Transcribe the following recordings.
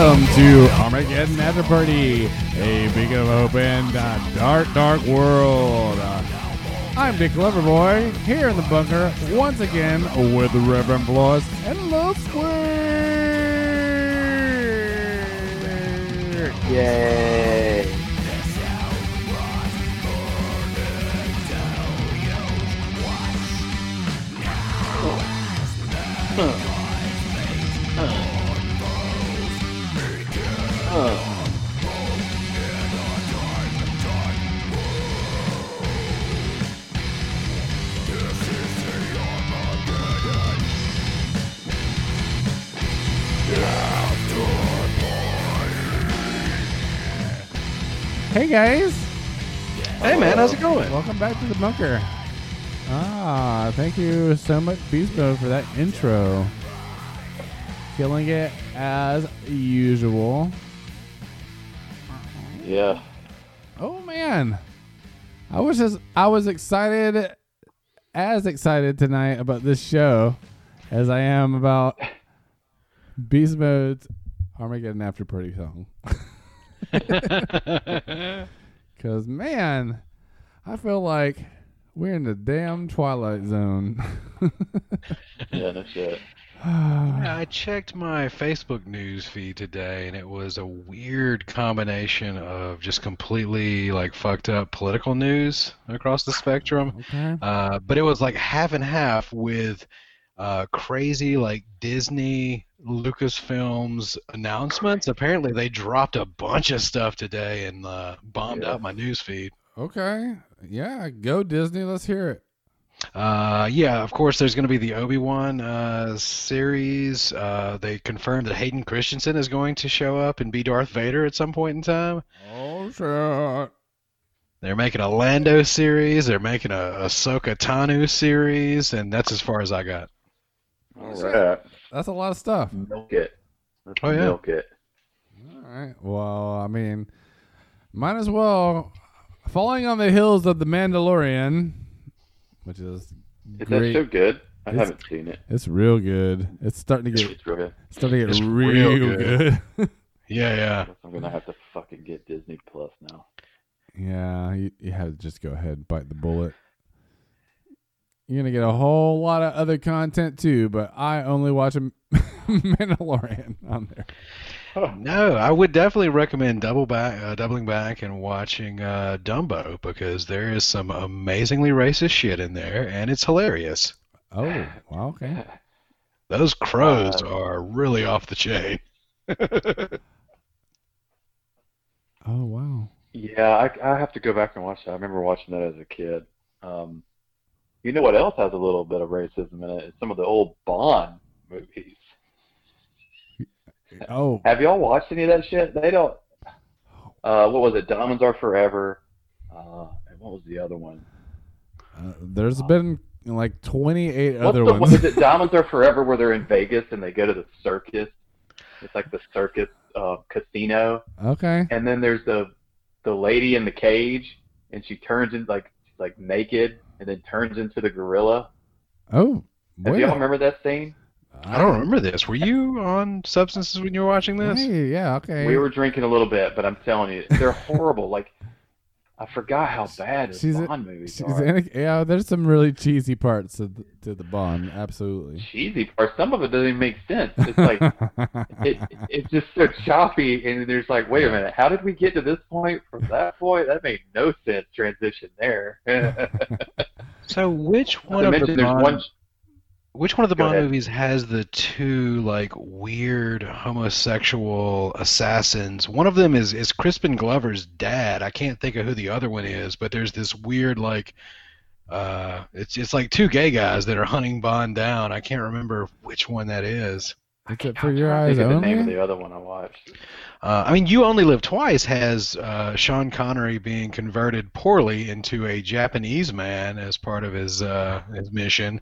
Welcome to Armageddon After Party, a beacon of in a dark, dark world. Uh, I'm Dick Loverboy, here in the bunker, once again with the Reverend Bloss and Love Squirt. Yay. Hey guys, Hey man, how's it going? welcome back to the bunker. Ah, thank you so much, Beast Mode, for that intro. Killing it as usual. Yeah. Oh man, I was just I was excited, as excited tonight about this show as I am about Beast Mode's Armageddon After Party song. Cause man, I feel like we're in the damn twilight zone. Yeah, no shit. Yeah, I checked my Facebook news feed today, and it was a weird combination of just completely like fucked up political news across the spectrum. okay. Uh, but it was like half and half with uh, crazy like Disney, Lucasfilms announcements. Apparently, they dropped a bunch of stuff today and uh, bombed Yeah. out my news feed. Okay. Yeah. Go Disney. Let's hear it. Uh, yeah, of course, there's going to be the Obi Wan uh, series. Uh, they confirmed that Hayden Christensen is going to show up and be Darth Vader at some point in time. Oh shit. They're making a Lando series. They're making a Ahsoka Tano series, and that's as far as I got. All right. That's a lot of stuff. Milk it. Let's Oh, yeah. milk it. All right. Well, I mean, might as well. Falling on the heels of the Mandalorian, which is Is that so good? I It's- haven't seen it. It's real good. It's starting to get It's real good. starting to get It's real, real good. Yeah, yeah. I'm gonna have to fucking get Disney Plus now. yeah, you, you have to just go ahead and bite the bullet. You're gonna get a whole lot of other content too, but I only watch a Mandalorian on there. No, I would definitely recommend double back, uh, doubling back and watching uh, Dumbo because there is some amazingly racist shit in there, and it's hilarious. Oh, wow, okay. Those crows Uh, are really off the chain. Oh, wow. Yeah, I, I have to go back and watch that. I remember watching that as a kid. Um, you know what else has a little bit of racism in it? It's some of the old Bond movies. Oh, Have y'all watched any of that shit? They don't. Uh, what was it? Diamonds Are Forever. Uh, and what was the other one? uh, there's been like 28 What's other the ones. Is it Diamonds Are Forever where they're in Vegas and they go to the circus? It's like the circus uh, casino, Okay. and then there's the the lady in the cage, and she turns in like like naked, and then turns into the gorilla. Oh, Do wait. y'all remember that scene? I don't remember this. Were you on substances when you were watching this? Hey, yeah, okay. We were drinking a little bit, but I'm telling you, they're horrible. like I forgot how bad She's these a- Bond movies She's are. in a- yeah, there's some really cheesy parts to the, to the Bond. Absolutely. Cheesy part. Some of it doesn't even make sense. It's like it, it's just so choppy, and there's like, wait a minute, how did we get to this point from that point? That made no sense. Transition there. So which one of the mention, there's Bond, one. Which one of the Go Bond ahead. movies has the two like weird homosexual assassins? One of them is is Crispin Glover's dad. I can't think of who the other one is, but there's this weird like uh it's it's like two gay guys that are hunting Bond down. I can't remember which one that is. Is it for your I eyes think of the name of the other one I watched. Uh, I mean, You Only Live Twice has uh, Sean Connery being converted poorly into a Japanese man as part of his uh, his mission.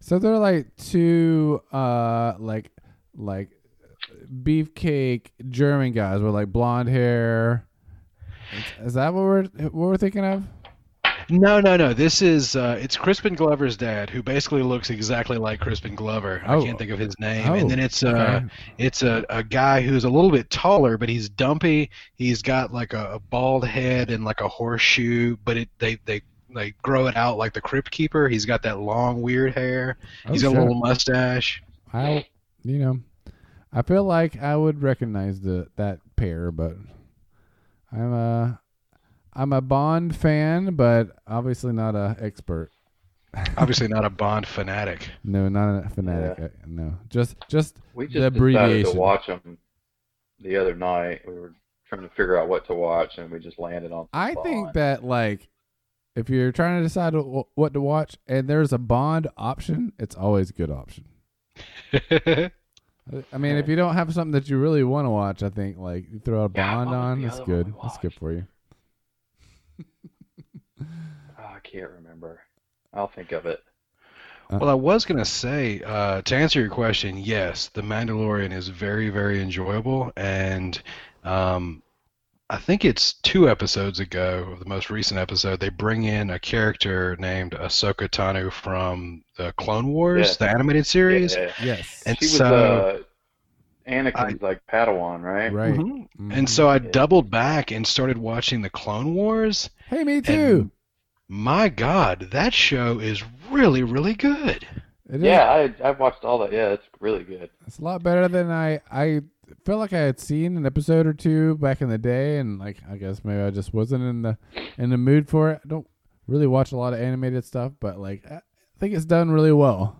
So they're like two, uh, like, like beefcake German guys with like blonde hair. Is- Is that what we're what we're thinking of? No, no, no. This is uh, it's Crispin Glover's dad, who basically looks exactly like Crispin Glover. I Oh. can't think of his name. Oh, and then it's uh, okay. it's a, a guy who's a little bit taller, but he's dumpy. He's got like a, a bald head and like a horseshoe, but it they they they grow it out like the Crypt Keeper. He's got that long weird hair. Oh, He's got shit. a little mustache. I, you know, I feel like I would recognize the that pair, but I'm a I'm a Bond fan, but obviously not a expert. Obviously not a Bond fanatic. No, not a fanatic. Yeah. uh, No, just just We just the decided abbreviation. to watch them the other night. We were trying to figure out what to watch, and we just landed on. I Bond. think that like if you're trying to decide what to watch and there's a Bond option, it's always a good option. I- I mean, if you don't have something that you really want to watch, I think like you throw a Yeah, Bond what on, the that's good. we That's good for you. Oh, I can't remember. I'll think of it. Well, I was gonna say uh, to answer your question, yes, The Mandalorian is very, very enjoyable, and um, I think it's two episodes ago, the most recent episode, they bring in a character named Ahsoka Tano from the Clone Wars, Yeah. the animated series. Yeah, Yes. And she was so- uh, Anakin's like Padawan, right? right. Mhm. Mhm. And so I Yeah. doubled back and started watching the Clone Wars. hey, me too. My God, that show is really, really good. It is- Yeah, I I've watched all that. Yeah, it's really good. It's a lot better than I I felt like I had seen an episode or two back in the day, and like I guess maybe I just wasn't in the in the mood for it. I don't really watch a lot of animated stuff, but like I think it's done really well.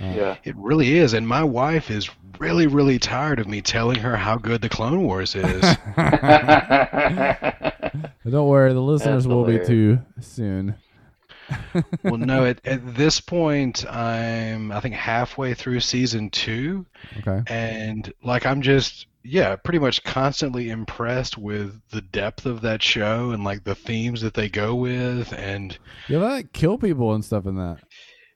Uh, Yeah. It really is, and my wife is really, really tired of me telling her how good the Clone Wars is. Don't worry, the listeners will be too soon. well, no, at, at this point, I'm I think halfway through season two, Okay. and like I'm just yeah, pretty much constantly impressed with the depth of that show and like the themes that they go with, and Yeah, they like kill people and stuff in that.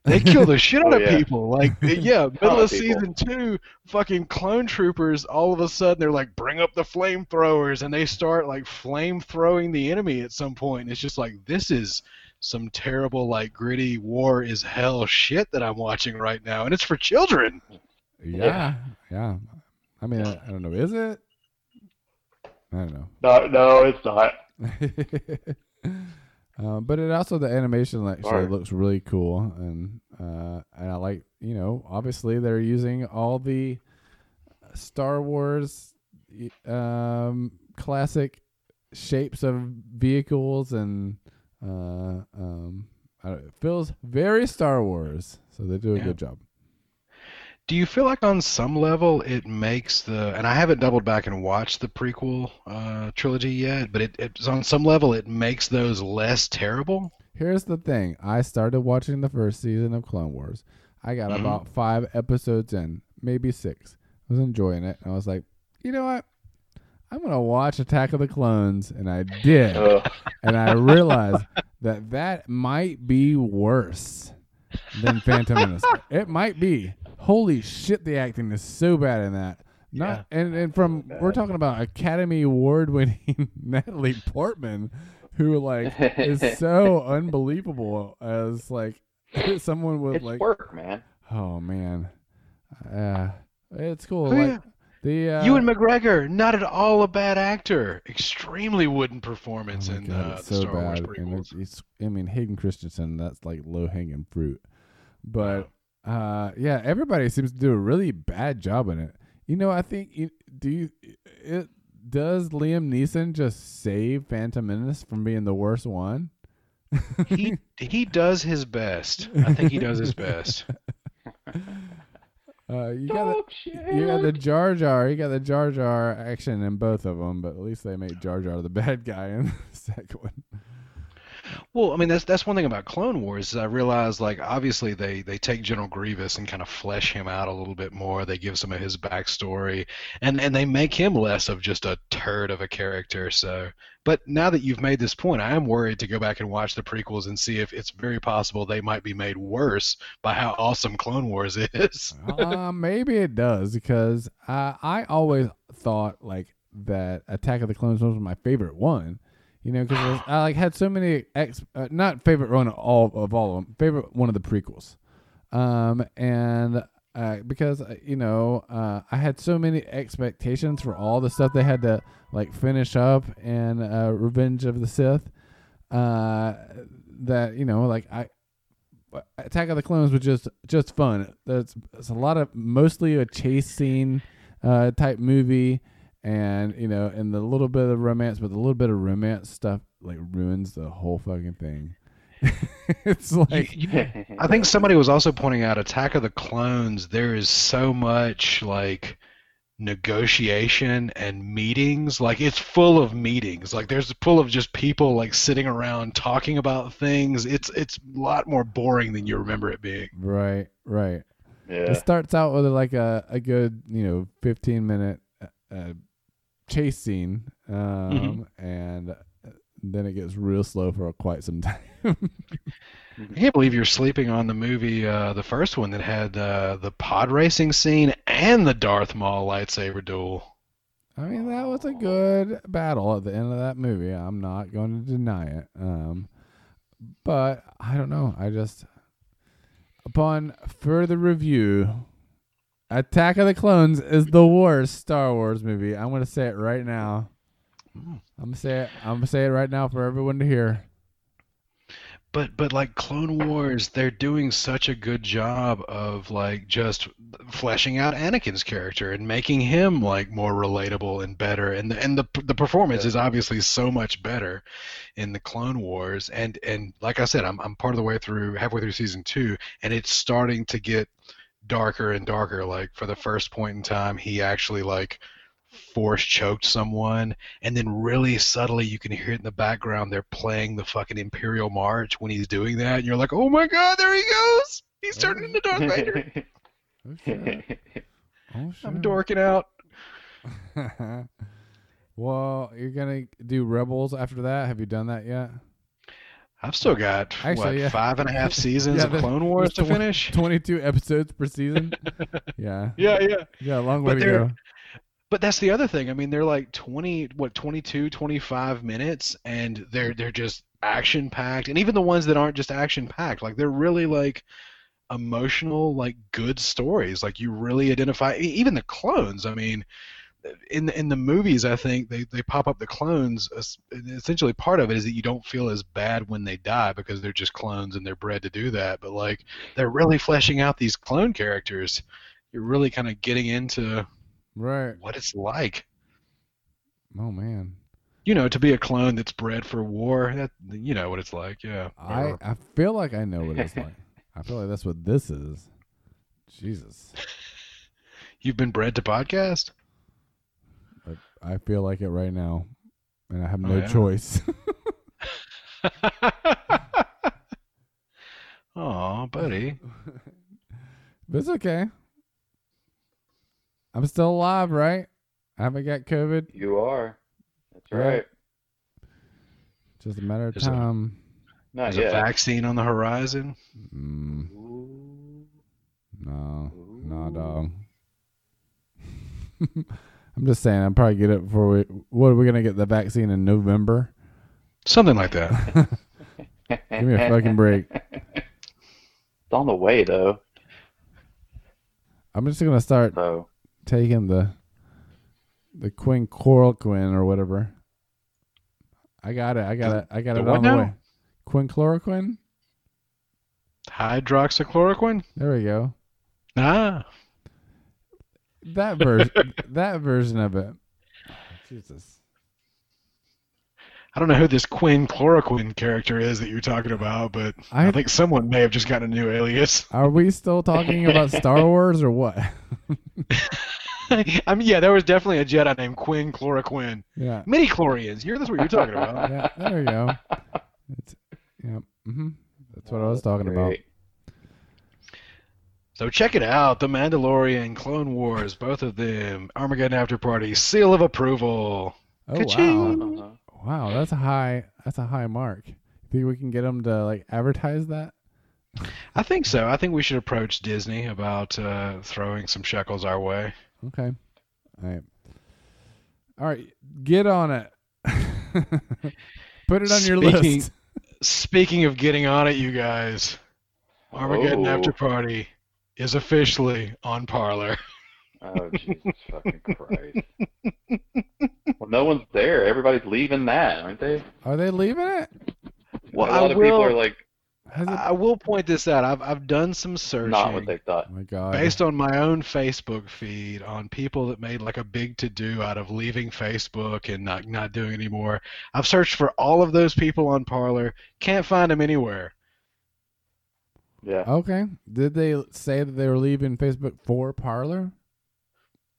they kill the shit out Oh, of yeah. people. Like yeah, middle of of season two, fucking clone troopers. All of a sudden, they're like, bring up the flamethrowers, and they start like flame throwing the enemy at some point. It's just like this is some terrible like gritty war is hell shit that I'm watching right now, and it's for children. Yeah, yeah. I mean, I, I don't know. Is it? I don't know. no, no, it's not. um, but it also the animation actually Sorry. looks really cool, and uh, and I like you know obviously they're using all the Star Wars um, classic shapes of vehicles and uh, um, I don't, it feels very Star Wars, so they do a Yeah. good job. Do you feel like on some level it makes the and I haven't doubled back and watched the prequel uh, trilogy yet, but it, it's on some level it makes those less terrible? Here's the thing. I started watching the first season of Clone Wars. I got Mhm. about five episodes in, maybe six. I was enjoying it. and I was like, you know what? I'm going to watch Attack of the Clones. And I did. Ugh. and I realized that that might be worse than Phantom Menace. It might be. Holy shit, the acting is so bad in that. Not and, and from we're talking about Academy Award winning Natalie Portman, who like is so unbelievable as like someone with it's like work, man. oh man, uh, it's cool. Oh, like yeah. The uh, Ewan McGregor, not at all a bad actor. Extremely wooden performance Oh in uh, it's the so Star Wars bad. And prequels. it's, it's, I mean, Hayden Christensen, that's like low hanging fruit. But uh, yeah, everybody seems to do a really bad job in it. You know, I think do you it does Liam Neeson just save Phantom Menace from being the worst one? he he does his best. I think he does his best. Uh, you got the, shit. you got the Jar Jar, you got the Jar Jar action in both of them, but at least they make Jar Jar the bad guy in the second one. Well, I mean that's that's one thing about Clone Wars is I realized like obviously they they take General Grievous and kind of flesh him out a little bit more. They give some of his backstory and and they make him less of just a turd of a character. So, but now that you've made this point, I am worried to go back and watch the prequels and see if it's very possible they might be made worse by how awesome Clone Wars is. uh, maybe it does because I always thought like that Attack of the Clones was my favorite one, You know, because I like had so many ex, uh, not favorite one of all of all of them, favorite one of the prequels, um, and uh, because uh, you know uh, I had so many expectations for all the stuff they had to like finish up and uh, Revenge of the Sith, uh, that you know like I Attack of the Clones was just just fun. There's, there's a lot of mostly a chase scene uh, type movie, and you know, and the little bit of romance, but the little bit of romance stuff like ruins the whole fucking thing. it's like You- you- I think somebody was also pointing out Attack of the Clones. There is so much like negotiation and meetings. Like it's full of meetings. Like there's full of just people like sitting around talking about things. It's it's a lot more boring than you remember it being. right, right. Yeah. It starts out with like a, a good, you know, 15 minute uh, uh, chase scene, um, and uh, then it gets real slow for quite some time. I can't believe you're sleeping on the movie, uh, the first one that had uh, the pod racing scene and the Darth Maul lightsaber duel. I mean, that was a good battle at the end of that movie. I'm not going to deny it. Um, but I don't know. I just, upon further review, Attack of the Clones is the worst Star Wars movie. I'm to say it right now. I'm gonna say it. I'm gonna say it right now for everyone to hear. But but like Clone Wars, they're doing such a good job of like just fleshing out Anakin's character and making him like more relatable and better. And the, and the the performance is obviously so much better in the Clone Wars. And and like I said, I'm I'm part of the way through, halfway through season two, and it's starting to get darker and darker. Like for the first point in time, he actually like force choked someone and then really subtly you can hear it in the background they're playing the fucking imperial march when he's doing that and you're like oh my god there he goes he's turning into darth vader Oh shit! Oh shit! i'm dorking out well, you're gonna do Rebels after that. Have you done that yet? I've still got Actually, what yeah. five and a half seasons Yeah, of there's- clone wars to finish 22 episodes per season. yeah. yeah yeah Yeah, long way But to go. but that's the other thing i mean they're like 20 what 22 25 minutes and they're they're just action packed and even the ones that aren't just action packed like they're really like emotional like good stories like you really identify even the clones i mean in the, in the movies i think they, they pop up the clones essentially part of it is that you don't feel as bad when they die because they're just clones and they're bred to do that but like they're really fleshing out these clone characters you're really kind of getting into Right. what it's like Oh man. you know to be a clone that's bred for war that you know what it's like yeah I I feel like I know what it's like. I feel like that's what this is. Jesus. you've been bred to podcast I feel like it right now, and I have Oh, no yeah? choice. oh buddy but it's okay. I'm still alive, right? I haven't got COVID. you are. That's Right. right. Just a matter of There's a- time. Not there's a vaccine on the horizon Mm, no, no, Ooh. dog. I'm just saying. I'll probably get it before we. What are we gonna get the vaccine in November? something like that Give me a fucking break. It's on the way though. I'm just gonna start So taking the the queen chloroquine or whatever. I got it. I got it. I got the it what on the way. Queen chloroquine. hydroxychloroquine There we go. ah That version. that version of it. Jesus. I don't know who this Quinn chloroquine character is that you're talking about, but I, I- think someone may have just got a new alias. Are we still talking about Star Wars or what? I mean, yeah, there was definitely a Jedi named Quinn chloroquine. Yeah. Mini chlorians. You're that's what you're talking about. Yeah. There you go. It's, yeah. hmm That's what I was talking about. Great. So check it out, The Mandalorian, Clone Wars, both of them, Armageddon After Party, seal of approval. Oh Ka-ching. wow. Uh-huh. Wow, that's a high. That's a high mark. Think we can get them to like advertise that? I think so. I think we should approach Disney about uh, throwing some shekels our way. Okay. All right. All right. Get on it. Put it on your list. Speaking of getting on it, you guys, Armageddon Oh. After Party is officially on Parler. Oh Jesus fucking Christ! well, no one's there. Everybody's leaving that, aren't they? Are they leaving it? Well, a lot I of people will- are like it? I will point this out. I've I've done some searching. not what they thought. oh my god. based on my own Facebook feed on people that made like a big to do out of leaving Facebook and not not doing anymore. I've searched for all of those people on Parler, can't find them anywhere. Yeah. Okay. Did they say that they were leaving Facebook for Parler?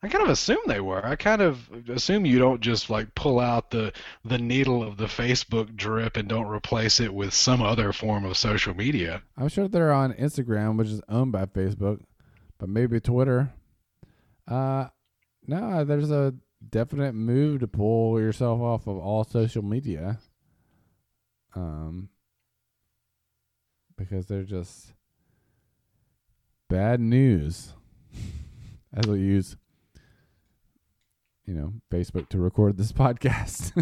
I kind of assume they were. I kind of assume you don't just like pull out the the needle of the Facebook drip and don't replace it with some other form of social media. I'm sure they're on Instagram, which is owned by Facebook, but maybe Twitter. Uh, no, there's a definite move to pull yourself off of all social media. Um, because they're just bad news. As we use, you know, Facebook to record this podcast.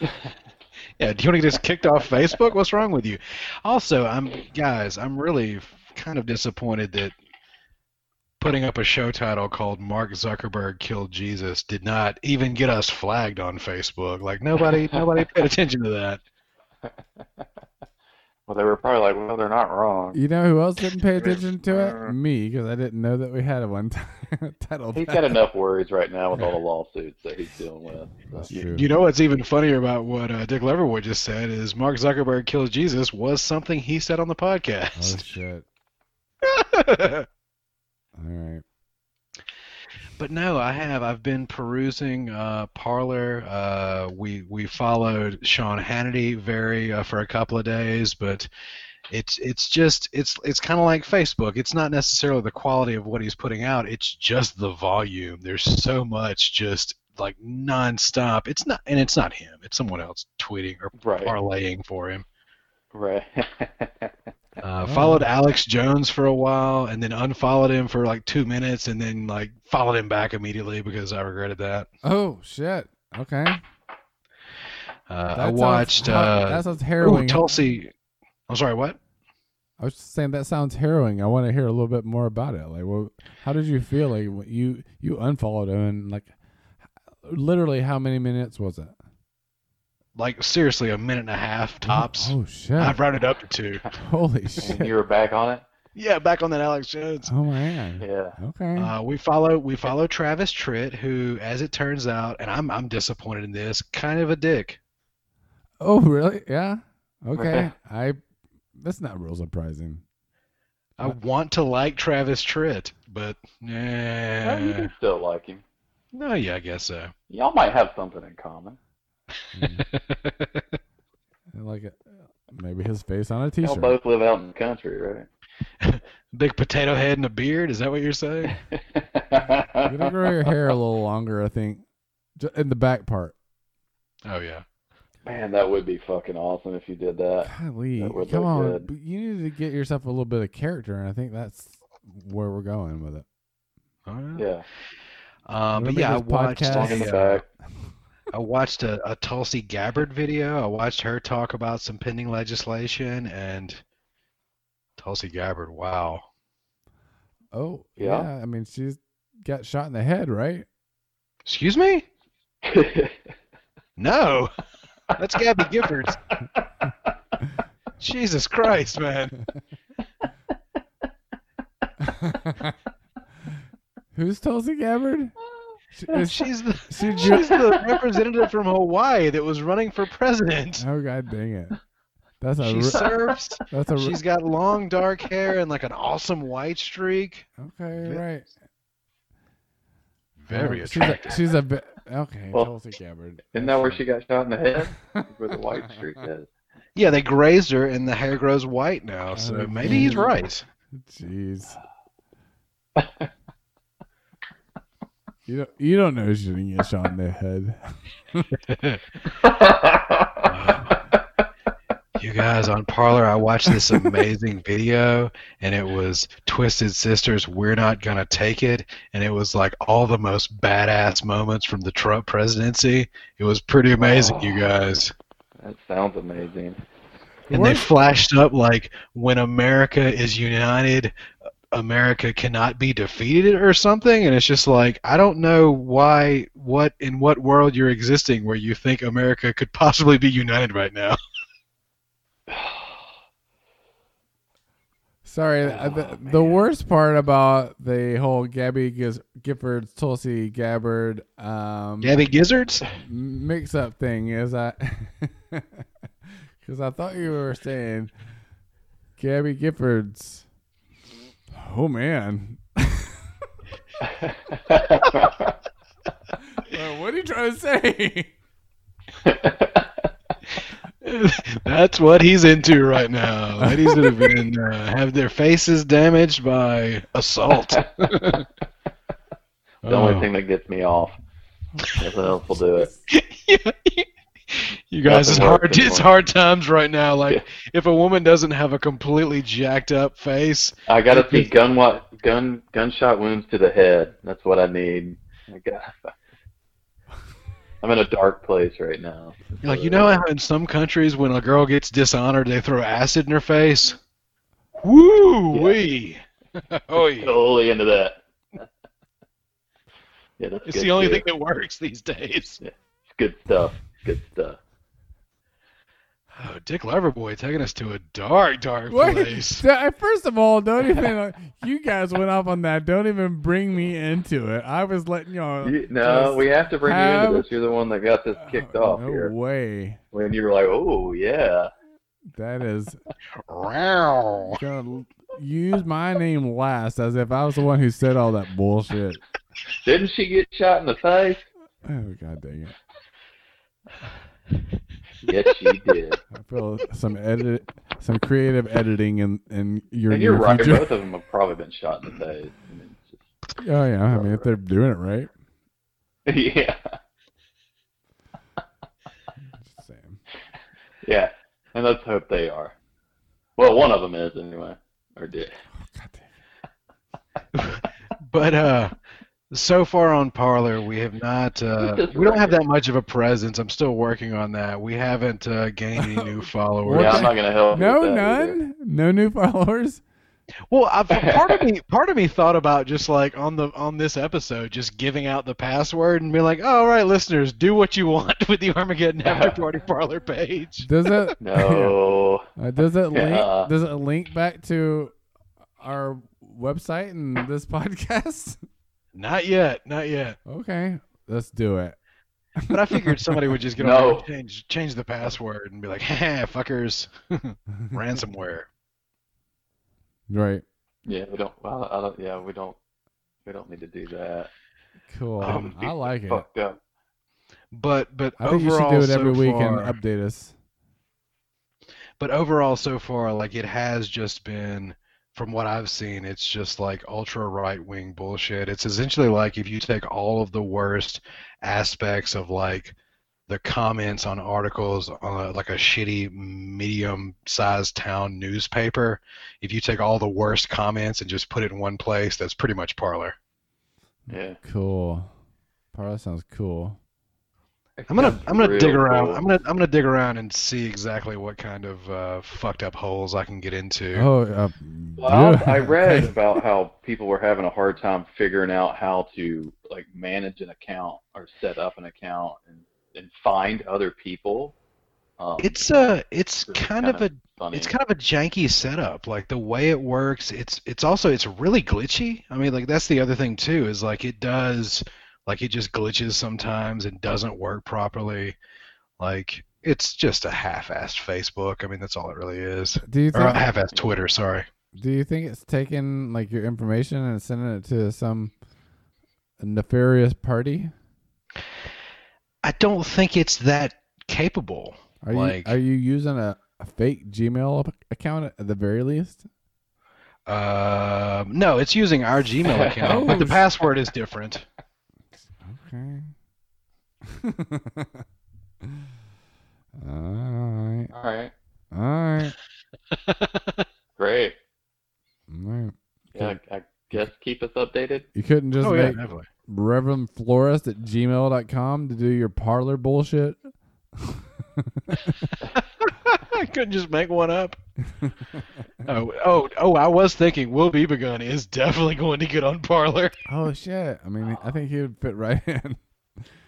Yeah, do you want to get us kicked off Facebook? What's wrong with you? Also, I'm guys, I'm really kind of disappointed that putting up a show title called Mark Zuckerberg killed Jesus did not even get us flagged on Facebook. Like nobody nobody paid attention to that. Well, they were probably like, well, they're not wrong. you know who else didn't pay attention to it? Me, because I didn't know that we had a one title. He's got enough worries right now with all the lawsuits that he's dealing with. That's So. true. You know what's even funnier about what uh, Dick Leverwood just said is Mark Zuckerberg kills Jesus was something he said on the podcast. Oh podcast. shit! All right. But no, I have. I've been perusing uh, Parler. Uh, we we followed Sean Hannity very uh, for a couple of days, but it's it's just it's it's kind of like Facebook. It's not necessarily the quality of what he's putting out. It's just the volume. There's so much just like nonstop. It's not, and it's not him. It's someone else tweeting or Right. parlaying for him. Right. Uh, Oh. Followed Alex Jones for a while, and then unfollowed him for like two minutes, and then like followed him back immediately because I regretted that. Oh shit. Okay. Uh, I watched. har- Uh, that sounds ooh, harrowing. Tulsi. I'm sorry. What? I was just saying that sounds harrowing. I want to hear a little bit more about it. Like, well, how did you feel? Like you you unfollowed him and like, literally, how many minutes was it? Like seriously, a minute and a half tops. Oh, oh shit! I've rounded up to two. Holy and shit! you were back on it? Yeah, back on that Alex Jones. Oh man. Yeah. Okay. Uh, we follow we follow Travis Tritt, who, as it turns out, and I'm I'm disappointed in this, kind of a dick. oh really? Yeah. Okay. I. That's not real surprising. I want to like Travis Tritt, but Well, you can still like him. no, yeah, I guess so. Y'all might have something in common. Mm. like it, maybe his face on a Y'all t-shirt. both live out in the country, right? Big potato head and a beard. Is that what you're saying? You gotta grow your hair a little longer. I think, Ju- in the back part. Oh yeah. Man, that would be fucking awesome if you did that. Golly, That come on! good. You need to get yourself a little bit of character, and I think that's where we're going with it. Oh, yeah. Yeah. Um, but yeah, I watched. podcast- Long in the a, back. I watched a, a Tulsi Gabbard video. I watched her talk about some pending legislation, and Tulsi Gabbard, wow. Oh, Yeah? yeah. I mean, she's got shot in the head, right? Excuse me? No, that's Gabby Giffords. Jesus Christ, man. Who's Tulsi Gabbard? She, is she, She's the she's the representative from Hawaii that was running for president. oh god dang it! That's a She re- surfs. that's a re- She's got long dark hair and like an awesome white streak. okay ve- right. Very Uh, attractive. She's a, she's a bit okay. Well, Tulsi Gabbard. Isn't that where she got shot in the head? Where the white streak is. Yeah, they grazed her and the hair grows white now, so Oh, maybe he's right. Jeez. You don't, you don't know she didn't get shot in the head. You guys on Parler, I watched this amazing video, and it was Twisted Sisters. We're not gonna take it, and it was like all the most badass moments from the Trump presidency. It was pretty amazing, you oh, guys. That sounds amazing. and they flashed up like when America is united, America cannot be defeated or something, and it's just like I don't know why, what in what world you're existing where you think America could possibly be united right now. Sorry, uh, the, Oh, the worst part about the whole Gabby Giz- Giffords Tulsi Gabbard um, Gabby Gizzards? mix up thing is I because I thought you were saying Gabby Giffords. Oh man, Uh, what are you trying to say? That's what he's into right now. Ladies that have been uh, have their faces damaged by assault. the Oh. only thing that gets me off. Nothing else will do it. you guys, it's hard. It's hard times right now. Like Yeah. if a woman doesn't have a completely jacked up face, I gotta see gun what gun gunshot wounds to the head. That's what I need. I got. I'm in a dark place right now. like you know how in some countries when a girl gets dishonored, they throw acid in her face. Woo wee! oh yeah. totally into that. yeah, that's It's the only shit. thing that works these days. It's good stuff. Good stuff. Oh, Dick Loverboy taking us to a dark, dark place. d- I- first of all, don't even. Uh, you guys went off on that. Don't even bring me into it. I was letting y'all. You, no, we have to bring you into this. You're the one that got this oh, kicked Oh, off no here. way. When you were like, "Oh yeah," That is Wow. gonna use my name last, as if I was the one who said all that bullshit. didn't she get shot in the face? Oh god dang it! Yes, she did. I feel some edit, some creative editing in in your and you're near right. future. Both of them have probably been shot in the face. I mean, it's Oh yeah, I mean if they're doing it right. yeah, Same. yeah, and let's hope they are. Well, one of them is anyway, or did. God damn. But uh, so far on Parler, we have not. Uh, we don't have that much of a presence. I'm still working on that. We haven't uh, gained any new followers. Yeah, I'm not gonna help. No, with that either. none. No new followers. Well, I, part of me, part of me thought about just like on the on this episode, just giving out the password and be like, oh, "All right, listeners, do what you want with the Armageddon After Party Parler page." Does it? No. Uh, does it link? Yeah. Does it link back to our website and this podcast? Not yet, not yet. Okay, let's do it. But I figured somebody would just get on No. there and change change the password and be like, "Ha, fuckers, ransomware." Right. Yeah, we don't. Well, I don't. Yeah, we don't. We don't need to do that. Cool. Um, that would be I like it. Fucked up. But but I think you should do it every so week far, and update us. but overall so far like it has just been from what i've seen it's just like ultra right wing bullshit it's essentially like if you take all of the worst aspects of like the comments on articles on a, like a shitty medium sized town newspaper if you take all the worst comments and just put it in one place that's pretty much parler mm, Yeah. Cool. Parla sounds cool. I'm gonna i'm gonna real dig around cool. i'm gonna i'm gonna dig around and see exactly what kind of uh, fucked up holes i can get into Oh, uh, Well, yeah. I read about how people were having a hard time figuring out how to like manage an account or set up an account and, and find other people. Um, it's a it's This kind of a funny. it's kind of a janky setup like the way it works it's it's also it's really glitchy i mean like that's the other thing too is like it does like it just glitches sometimes and doesn't work properly like it's just a half-assed facebook i mean that's all it really is do you or think? a half-assed twitter sorry Do you think it's taking like your information and sending it to some nefarious party? i don't think it's that capable Are Like- you are you using a, a fake Gmail account at the very least? um no it's using our gmail account Oh, but the password is different Okay. all right. All right, All right. great. All right. Yeah, I, I guess keep us updated. You couldn't just oh make definitely Reverend Florist at gmail.com to do your parler bullshit? I couldn't just make one up. oh, oh, oh! I was thinking Will Begun is definitely going to get on Parler. Oh shit! I mean, I think he would fit right in.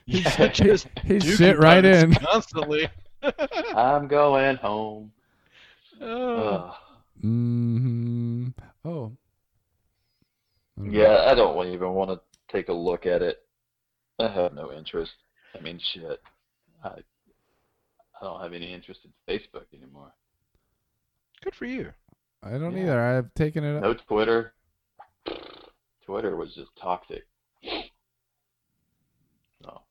Yeah, just He Duke shit right in. constantly. I'm going home. Oh. Ugh. hmm Oh. Yeah, I don't even want to take a look at it. I have no interest. I mean, shit. I I don't have any interest in Facebook anymore. Good for you. I don't Yeah. either. I've taken it. No Twitter. Twitter was just toxic. No.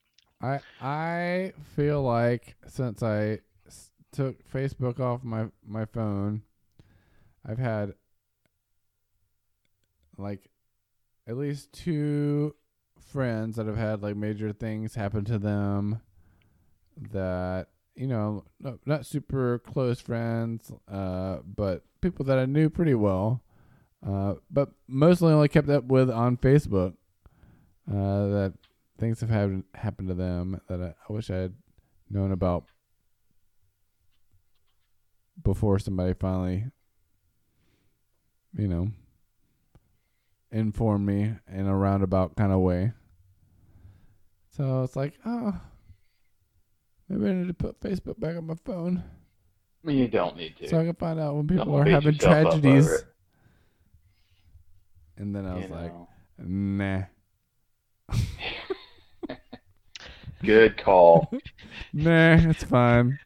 I I feel like since I s- took Facebook off my my phone, I've had like at least two friends that have had like major things happen to them that you know no, not super close friends uh but people that I knew pretty well uh but mostly only kept up with on Facebook uh that things have happened happened to them that I, I wish I had known about before somebody finally, you know, informed me in a roundabout kind of way. So it's like, oh, maybe I need to put Facebook back on my phone I mean, you don't need to. so I can find out when people Don't are having yourself up over tragedies. And then I was you like, know. nah, Good call. nah, it's fine.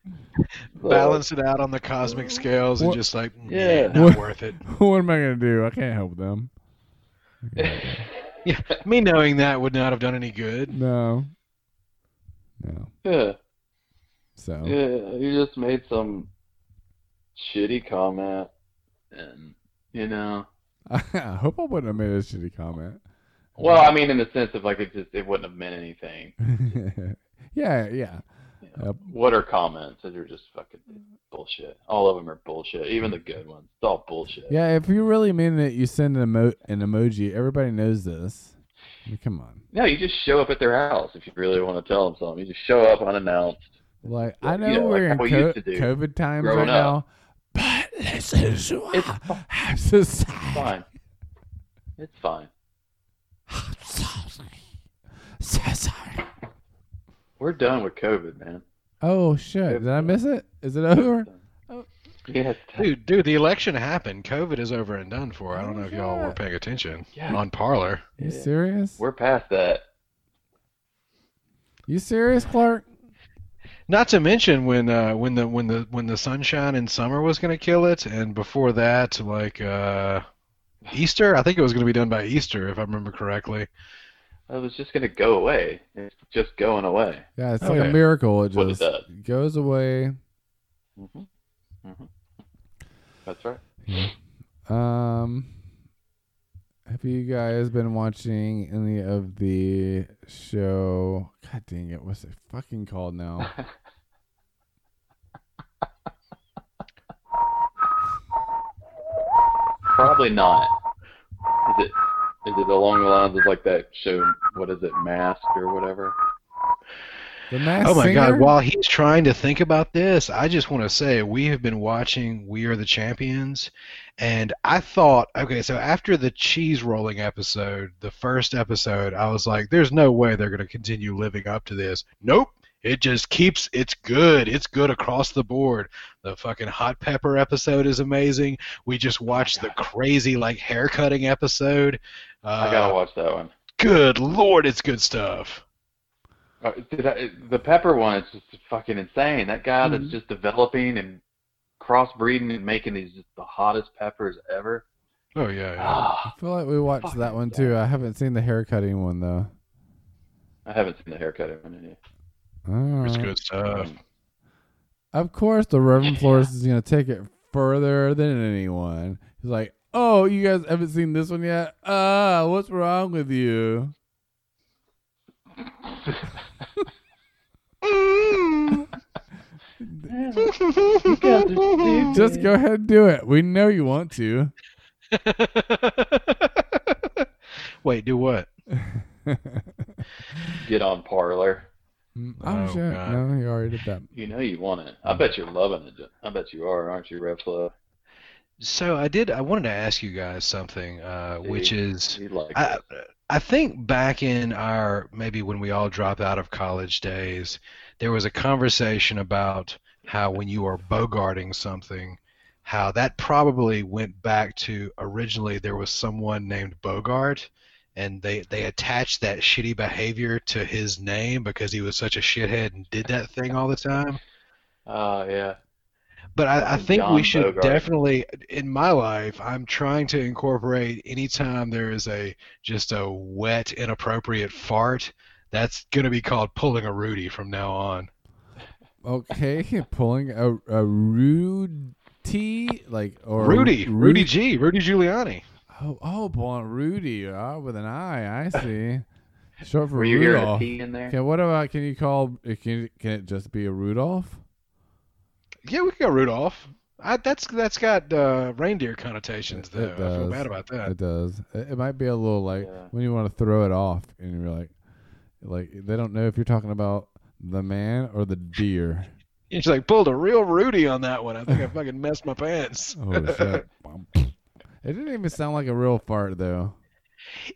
Balance it out on the cosmic scales and just like, Yeah. yeah, not What- worth it. what am I gonna do? I can't help them. I can't help them. Yeah, me knowing that would not have done any good. No. No. yeah, So yeah. You just made some shitty comment, and you know. I hope I wouldn't have made a shitty comment. Well, I mean, in the sense of like it just it wouldn't have meant anything. yeah, yeah. You know. What are comments? They're just fucking bullshit. All of them are bullshit. Even the good ones. It's all bullshit. Yeah, if you really mean it, you send an, emo- an emoji. Everybody knows this. I mean, come on. No, you just show up at their house if you really want to tell them something. You just show up unannounced. Like I know yeah, we're like in how we co- used to do COVID times right up. now, but this is It's what fi- I'm society. fine. It's fine. I'm so sorry. So sorry. We're done with COVID, man. Oh shit! Did I miss it? Is it over? Oh. Yes. Dude, dude, the election happened. COVID is over and done for. I don't Oh, know if y'all were paying attention Yeah. on Parler. You Yeah. serious? We're past that. You serious, Clark? Not to mention when uh, when the when the when the sunshine in summer was going to kill it, and before that, like uh, Easter. I think it was going to be done by Easter, if I remember correctly. It was just gonna go away. It's just going away. Yeah, it's like a miracle. It What it just goes away. hmm hmm That's right. Um, have you guys been watching any of the show? God dang it, what's it fucking called now? Probably not. Is it? Is it along the lines of like that show? What is it, Mask or whatever? The Masked Oh my Singer? God! While he's trying to think about this, I just want to say we have been watching We Are the Champions, and I thought, okay, so after the cheese rolling episode, the first episode, I was like, "There's no way they're going to continue living up to this." Nope. It just keeps. It's good. It's good across the board. The fucking hot pepper episode is amazing. We just watched the crazy like hair cutting episode. Uh, I gotta watch that one. Good lord, it's good stuff. Uh, did I, the pepper one is just fucking insane. That guy Mhm. that's just developing and crossbreeding and making these just the hottest peppers ever. Oh yeah. yeah. Ah, I feel like we watched that one too. I haven't seen the haircutting one though. I haven't seen the haircutting one yet. It's Alright. good stuff. Of course, the Reverend Flores is gonna take it further than anyone. He's like, "Oh, you guys haven't seen this one yet? Ah, what's wrong with you?" Just go ahead and do it. We know you want to. Wait, do what? Get on Parler. Mm, Oh, Oh, shit! God. No, you already did that. You know you want it. I bet you're loving it. I bet you are, aren't you, Rev Flo? So I did. I wanted to ask you guys something, uh, which See? is, You I, it. I think back in our maybe when we all drop out of college days, there was a conversation about how when you are bogarting something, how that probably went back to originally there was someone named Bogart, and they they attached that shitty behavior to his name because he was such a shithead and did that thing all the time. Oh yeah. But I, I Fucking think we should Bogart. definitely, in my life, I'm trying to incorporate anytime there is a just a wet, inappropriate fart, that's gonna be called pulling a Rudy from now on. Okay, pulling a a Rudy like or Rudy, Rudy G, Rudy Giuliani. Oh, oh, pulling Rudy uh, with an I. I see. Short for Were you hearing a Rudolph. T in there? Okay, what about? Can you call? Can can it just be a Rudolph? Yeah, we can go Rudolph. I, that's that's got uh, reindeer connotations It- though. I feel bad about that. It does. It, it might be a little like Yeah. when you want to throw it off, and you're like, like they don't know if you're talking about the man or the deer. He's like pulled a real Rudy on that one. I think I fucking messed my pants. Oh shit! it didn't even sound like a real fart though.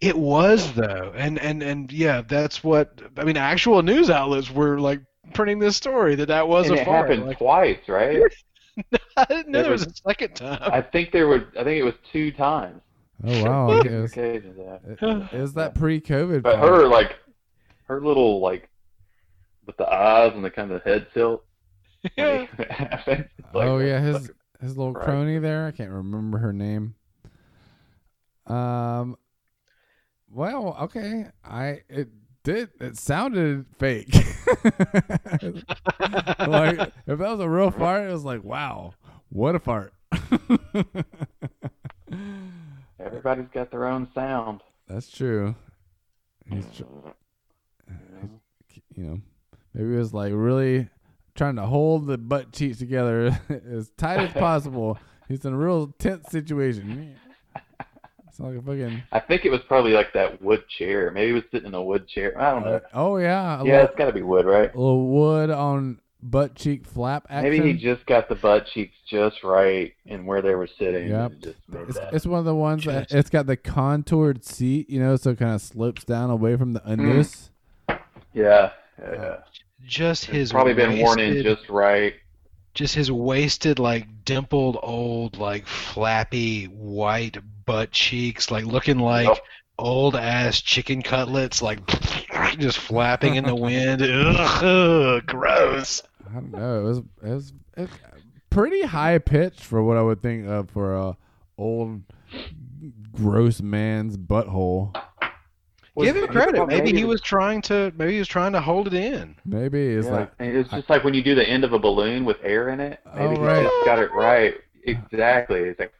It was though, and and and yeah, that's what I mean. Actual news outlets were like printing this story that that was and a it fart. happened Like, tquice, right? I didn't know There there was was- a second time. I think there were. I think it was two times. Oh wow! it was, occasions, yeah. is that pre-COVID? But fart? her like, her little like, with the eyes and the kind of head tilt. when it happened, it's like, oh yeah, his his little Right. crony there. I can't remember her name. Um. Well, okay. I it did. It sounded fake. like if that was a real fart, it was like, wow, what a fart. Everybody's got their own sound. That's true. He's, tr- you know, maybe it was like really trying to hold the butt cheeks together as tight as possible. He's in a real tense situation. It's like a fucking. I think it was probably like that wood chair. Maybe he was sitting in a wood chair. I don't know. Uh, oh yeah, a Yeah, little, it's got to be wood, right? a little wood on butt cheek flap action. Maybe he just got the butt cheeks just right in where they were sitting. Yep. and just made It's, it's one of the ones that it's got the contoured seat, you know, so it kind of slopes down away from the mm. undies. Yeah, yeah. yeah. just It's his probably been worn in just right. Just his wasted, like dimpled, old, like flappy white butt cheeks, like looking like Yep. old ass chicken cutlets, like just flapping in the wind. Ugh, gross. I don't know. It was it was it, pretty high pitched for what I would think of for a old gross man's butthole. Was- Give him credit. thought Maybe he was trying to. Maybe he was trying to hold it in. Maybe it's yeah. like and it's just like when you do the end of a balloon with air in it. Maybe Oh, he right. just got it right. Exactly. It's like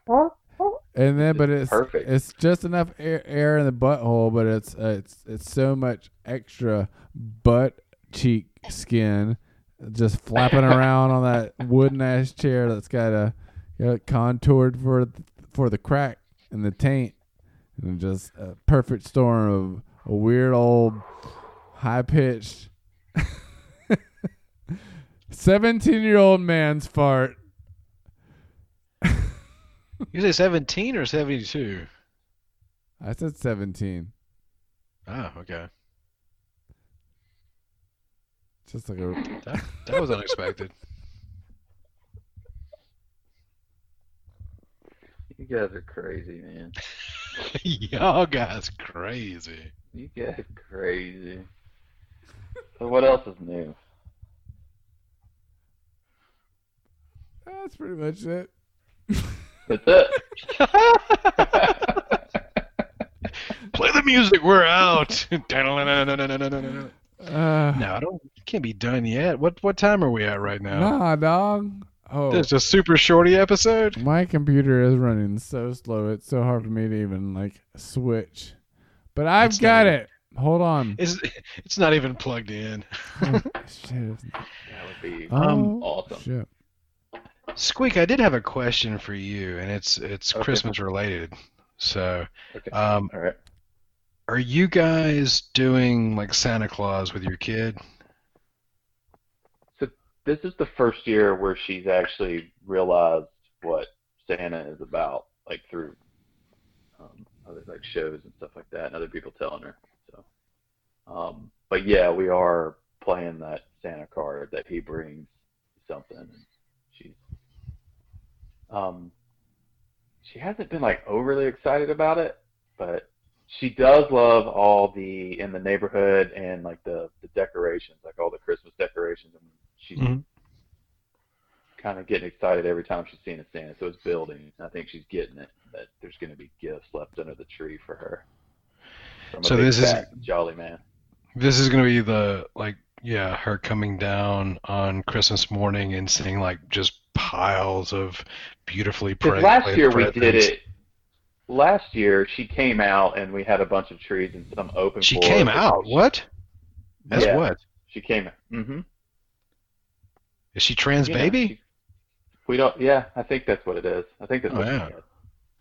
and then but It's it's perfect. it's just enough air, air in the butthole, but it's uh, it's it's so much extra butt cheek skin just flapping around on that wooden ass chair that's got a got it contoured for for the crack and the taint and just a perfect storm of a weird old high pitched 17 year old man's fart You say 17 or 72? i said 17 Oh, okay. just like a That, that was unexpected. you guys are crazy, man. Y'all guys crazy. You guys crazy. So what else is new? That's pretty much it. That's it. Play the music. We're out. no, Uh, I don't. Can't be done yet. What what time are we at right now? Nah, dog. Oh, This is a super shorty episode. my computer is running so slow. It's so hard for me to even like switch. But I've It's got not it. Hold on. It's it's not even plugged in. Oh, shit. it's- That would be Oh, awesome. shit. Squeak, I did have a question for you, and it's it's Okay. Christmas related. So, Okay. um, All right. Are you guys doing like Santa Claus with your kid? This is the first year where she's actually realized what Santa is about, like through um, other like shows and stuff like that, and other people telling her. So, um, but yeah, we are playing that Santa card that he brings something, and she's um, she hasn't been like overly excited about it, but she does love all the in the neighborhood and like the the decorations, like all the Christmas decorations, and she's Mhm. kind of getting excited every time she's seeing a Santa. So it's building. I think she's getting it that there's going to be gifts left under the tree for her. So this is- jolly man. This is gonna be the like yeah, her coming down on Christmas morning and seeing like just piles of beautifully pre- last year we did it. Last year she came out and we had a bunch of trees and some open. She came out. What? As Yeah. what? She came. Mm-hmm. Is she trans You know, baby? she- we don't. Yeah, I think that's what it is. I think that's Oh, what yeah. she is.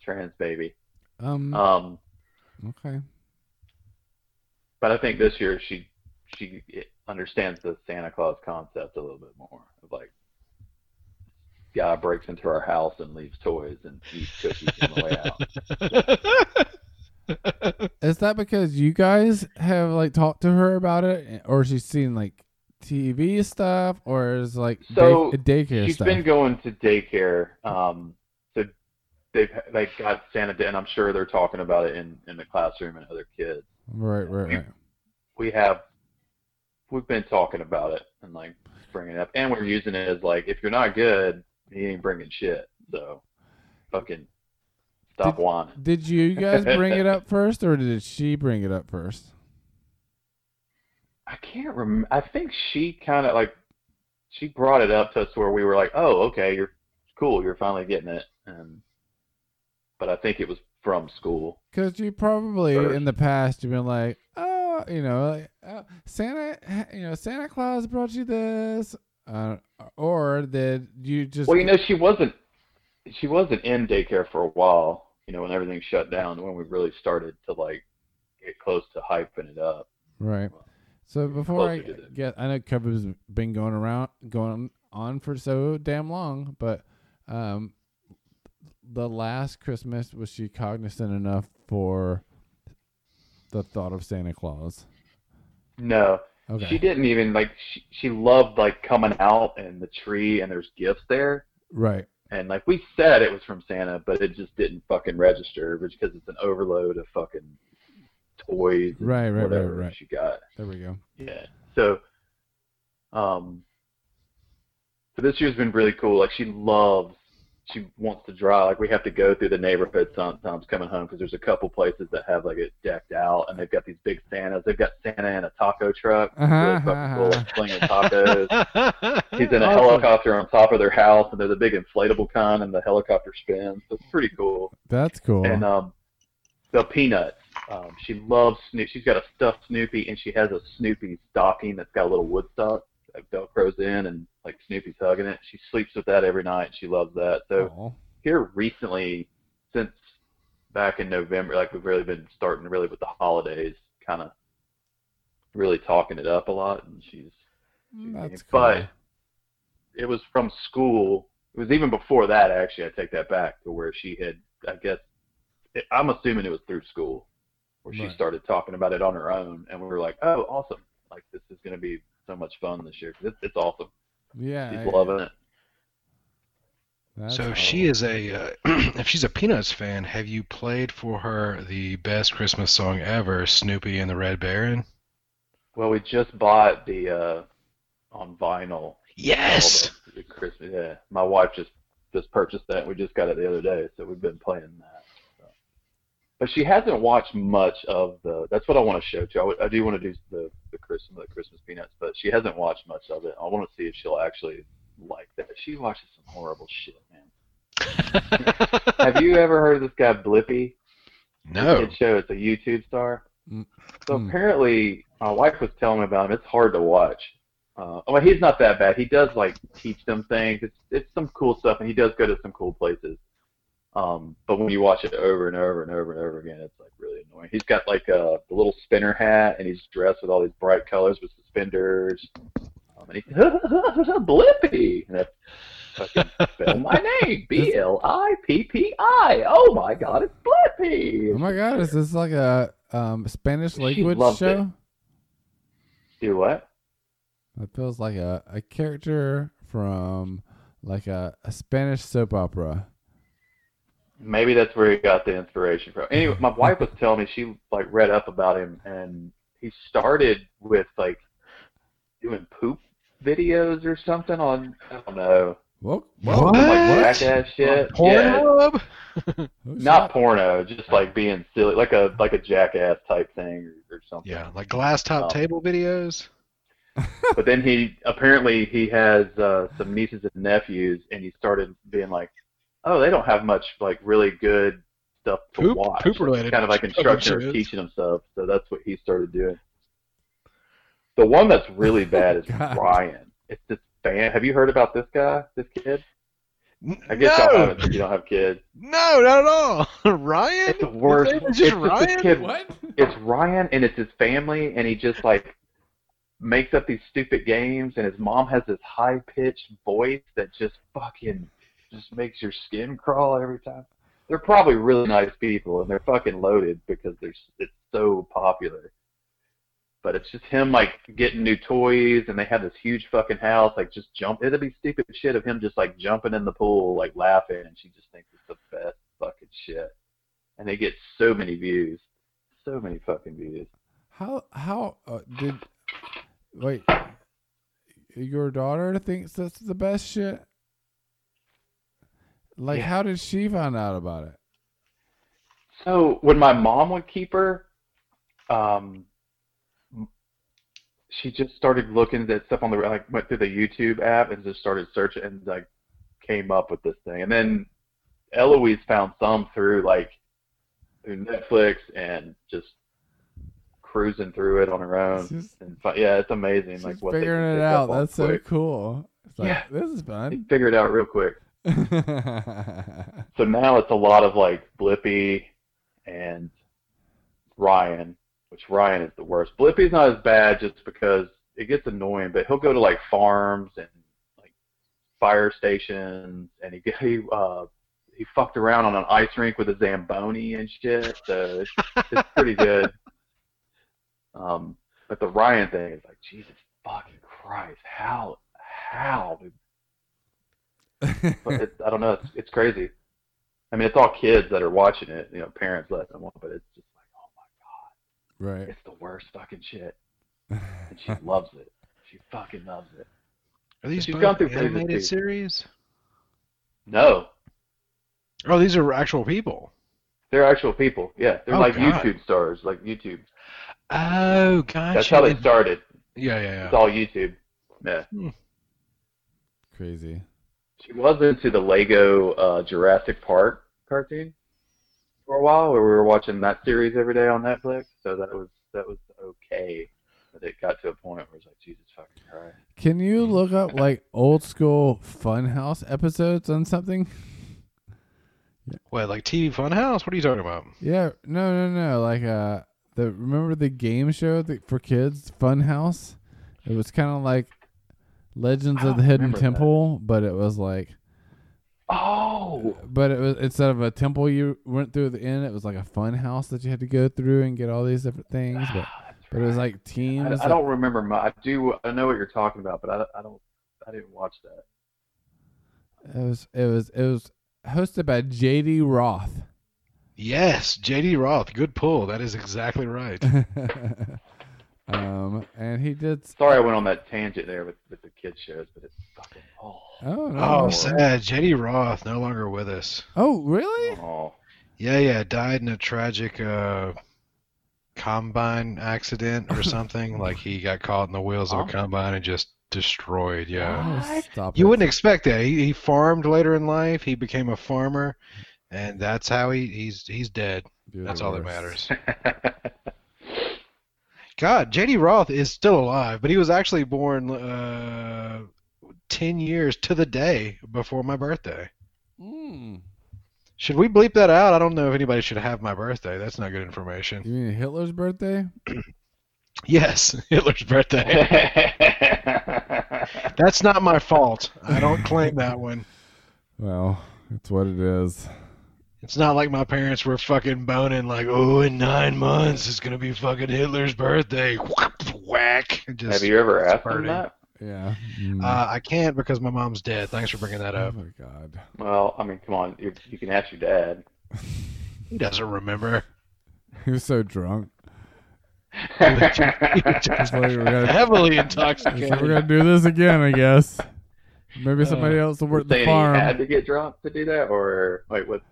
Trans baby. Um. Um, okay. but I think this year she she understands the Santa Claus concept a little bit more. Of like, guy breaks into our house and leaves toys and eats cookies on the way out. Is that because you guys have like talked to her about it, or she's seen like TV stuff, or is like So, day, daycare She's stuff? been going to daycare. Um, so they've like got Santa, and I'm sure they're talking about it in in the classroom and other kids. right, right, right. we have we've been talking about it and like bringing it up, and we're using it as like if you're not good, he ain't bringing shit. So fucking stop Did- whining. Did you guys bring it up first, or did she bring it up first? I can't remember. I think she kind of like she brought it up to us where we were like, oh, okay, you're cool, you're finally getting it, and but I think it was from school. Because you probably First. in the past you've been like, oh, you know, like, oh, Santa, you know, Santa Claus brought you this, uh, or did you just? Well, you know, she wasn't she wasn't in daycare for a while. You know, when everything shut down, when we really started to like get close to hyping it up. right. So before I Closer to the- get, I know Cubby's been going around, going on for so damn long, but um, the last Christmas was she cognizant enough for the thought of Santa Claus? No, Okay. she didn't even like. She she loved like coming out and the tree and there's gifts there. Right. And like we said, it was from Santa, but it just didn't fucking register because it's an overload of fucking toys. Right, right, right, right. She got. There we go. Yeah. So, um, so this year's been really cool. Like she loves, she wants to draw. Like we have to go through the neighborhood sometimes coming home because there's a couple places that have like it decked out and they've got these big Santas. They've got Santa in a taco truck. Uh-huh, really cool, uh-huh. like slinging tacos. He's in a helicopter on top of their house, and there's a big inflatable con, and the helicopter spins. So it's pretty cool. That's cool. And um, the peanuts. Um, she loves Snoop. She's got a stuffed Snoopy, and she has a Snoopy stocking that's got a little Woodstock that velcros in, and like Snoopy's hugging it. She sleeps with that every night. She loves that. So Aw. here recently, since back in November, like we've really been starting really with the holidays, kind of really talking it up a lot, and she's That's but cool. it was from school. It was even before that, actually. I take that back to where she had, I guess, it, I'm assuming it was through school where she started talking about it on her own, and we were like, oh, awesome! Like this is going to be so much fun this year. 'cause It's, it's awesome. Yeah. She's loving it. So if she is a, uh, if she's a Peanuts fan, have you played for her the best Christmas song ever, Snoopy and the Red Baron? Well, we just bought the uh on vinyl. Yes. the, the Christmas. Yeah, my wife just just purchased that. We just got it the other day, so we've been playing that. So. But she hasn't watched much of the. That's what I want to show to. I, I do want to do the the Christmas the Christmas peanuts, but she hasn't watched much of it. I want to see if she'll actually like that. She watches some horrible shit, man. Have you ever heard of this guy Blippi? no. Kid show. It's a YouTube star. Mm. So Mm. apparently, my wife was telling me about him. It's hard to watch. Uh, well, he's not that bad. He does like teach them things. It's it's some cool stuff, and he does go to some cool places. Um, but when you watch it over and over and over and over again, it's like really annoying. He's got like a, a little spinner hat, and he's dressed with all these bright colors with suspenders. Um, And he Blippi. And that's fucking spell my name. B L I P P I. Oh my god, it's Blippi. Oh my god, is this like a um, Spanish language show? Do what? It feels like a, a character from like a, a Spanish soap opera. Maybe that's where he got the inspiration from. Anyway, my wife was telling me she like read up about him and he started with like doing poop videos or something on I don't know. Whoa, What? whoa. Like What? jackass shit. Pornhub? Yeah, not shit. porno, just like being silly, like a like a jackass type thing or, or something. Yeah, like glass top Oh. table videos. But then he apparently he has uh, some nieces and nephews, and he started being like, "Oh, they don't have much like really good stuff to Poop- watch." poop-related kind of like stuff and instruction or shows. teaching them stuff. So that's what he started doing. The one that's really bad is God. Ryan. It's this fan. Have you heard about this guy? This kid? I guess y'all no, haven't. You don't have kids. no, not at all. Ryan? It's the worst. Is It's just just Ryan? this kid. What? It's Ryan and it's his family, and he just like makes up these stupid games, and his mom has this high pitched voice that just fucking just makes your skin crawl every time. They're probably really nice people, and they're fucking loaded because they're it's so popular. But it's just him like getting new toys, and they have this huge fucking house. Like just jump. it'd be stupid shit of him just like jumping in the pool, like laughing, and she just thinks it's the best fucking shit. And they get so many views, so many fucking views. How how uh, did wait? Your daughter thinks that's the best shit. Like, Yeah. how did she find out about it? So when my mom would keep her, um, she just started looking at stuff on the like went through the YouTube app and just started searching and like came up with this thing. And then Eloise found some through like through Netflix and just cruising through it on her own. She's, And yeah, it's amazing. she's like what they figuring it out. That's so quick. cool. It's like, Yeah. this is fun. figure it out real quick. So now it's a lot of like Blippi and Ryan, which Ryan is the worst. Blippi's not as bad just because it gets annoying, but he'll go to like farms and like fire stations, and he he uh he fucked around on an ice rink with a zamboni and shit. So it's, it's pretty good. Um, but the Ryan thing is like Jesus fucking Christ, how how? But it's, I don't know. It's, it's crazy. I mean, it's all kids that are watching it. You know, parents let them watch, but it's just like, oh my god, right. it's the worst fucking shit, and she loves it. She fucking loves it. Are these She's both gone through phases, animated too. series? No, Oh, these are actual people. they're actual people. Yeah, they're Oh, like God. YouTube stars, like YouTube. Oh, gotcha. That's how they started. Yeah, yeah, yeah. It's all YouTube. Yeah. Hmm. Crazy. She was into the Lego uh, Jurassic Park cartoon for a while, where we were watching that series every day on Netflix. So that was that was okay. But it got to a point where it's like, Jesus fucking Christ. Can you look up like old school Funhouse episodes on something? What, like TV Funhouse? What are you talking about? Yeah, no, no, no. Like, uh, the remember the game show that, for kids, Funhouse? It was kind of like Legends of the Hidden remember that. Temple, but it was like, Oh, but it was instead of a temple you went through at the end, it was like a fun house that you had to go through and get all these different things. But ah, that's but it was like teams. I, I don't remember. My, I do. I know what you're talking about, but I, I don't. I didn't watch that. It was it was it was hosted by J.D. Roth. Yes, JD Roth. Good pull. That is exactly right. um, and he did. Sorry, I went on that tangent there with, with the kids shows, but it's fucking oh, Oh no! Oh, no. sad. JD Roth no longer with us. Oh really? oh. Yeah, yeah, died in a tragic uh, combine accident or something. like he got caught in the wheels of a combine and just destroyed. Yeah. Oh, stop You it. wouldn't expect that. He, he farmed later in life. He became a farmer, and that's how he, he's he's dead. You're That's the all that matters. God, JD Roth is still alive, but he was actually born uh, ten years to the day before my birthday. Mm. Should we bleep that out? I don't know if anybody should have my birthday. That's not good information. You mean Hitler's birthday? Yes, Hitler's birthday. That's not my fault. I don't claim that one. Well, it's what it is. It's not like my parents were fucking boning like, oh, in nine months it's gonna be fucking Hitler's birthday. Whack. Just Have you ever asked him farting. that? Yeah. Mm. Uh, I can't because my mom's dead. Thanks for bringing that up. oh up. my god. Well, I mean, come on. You, you can ask your dad. He doesn't remember. He was so drunk. Just It's like we're gonna, heavily intoxicated. like we're gonna do this again, I guess. Maybe somebody else will work the Saying he farm. had to get drunk to do that, or wait, what?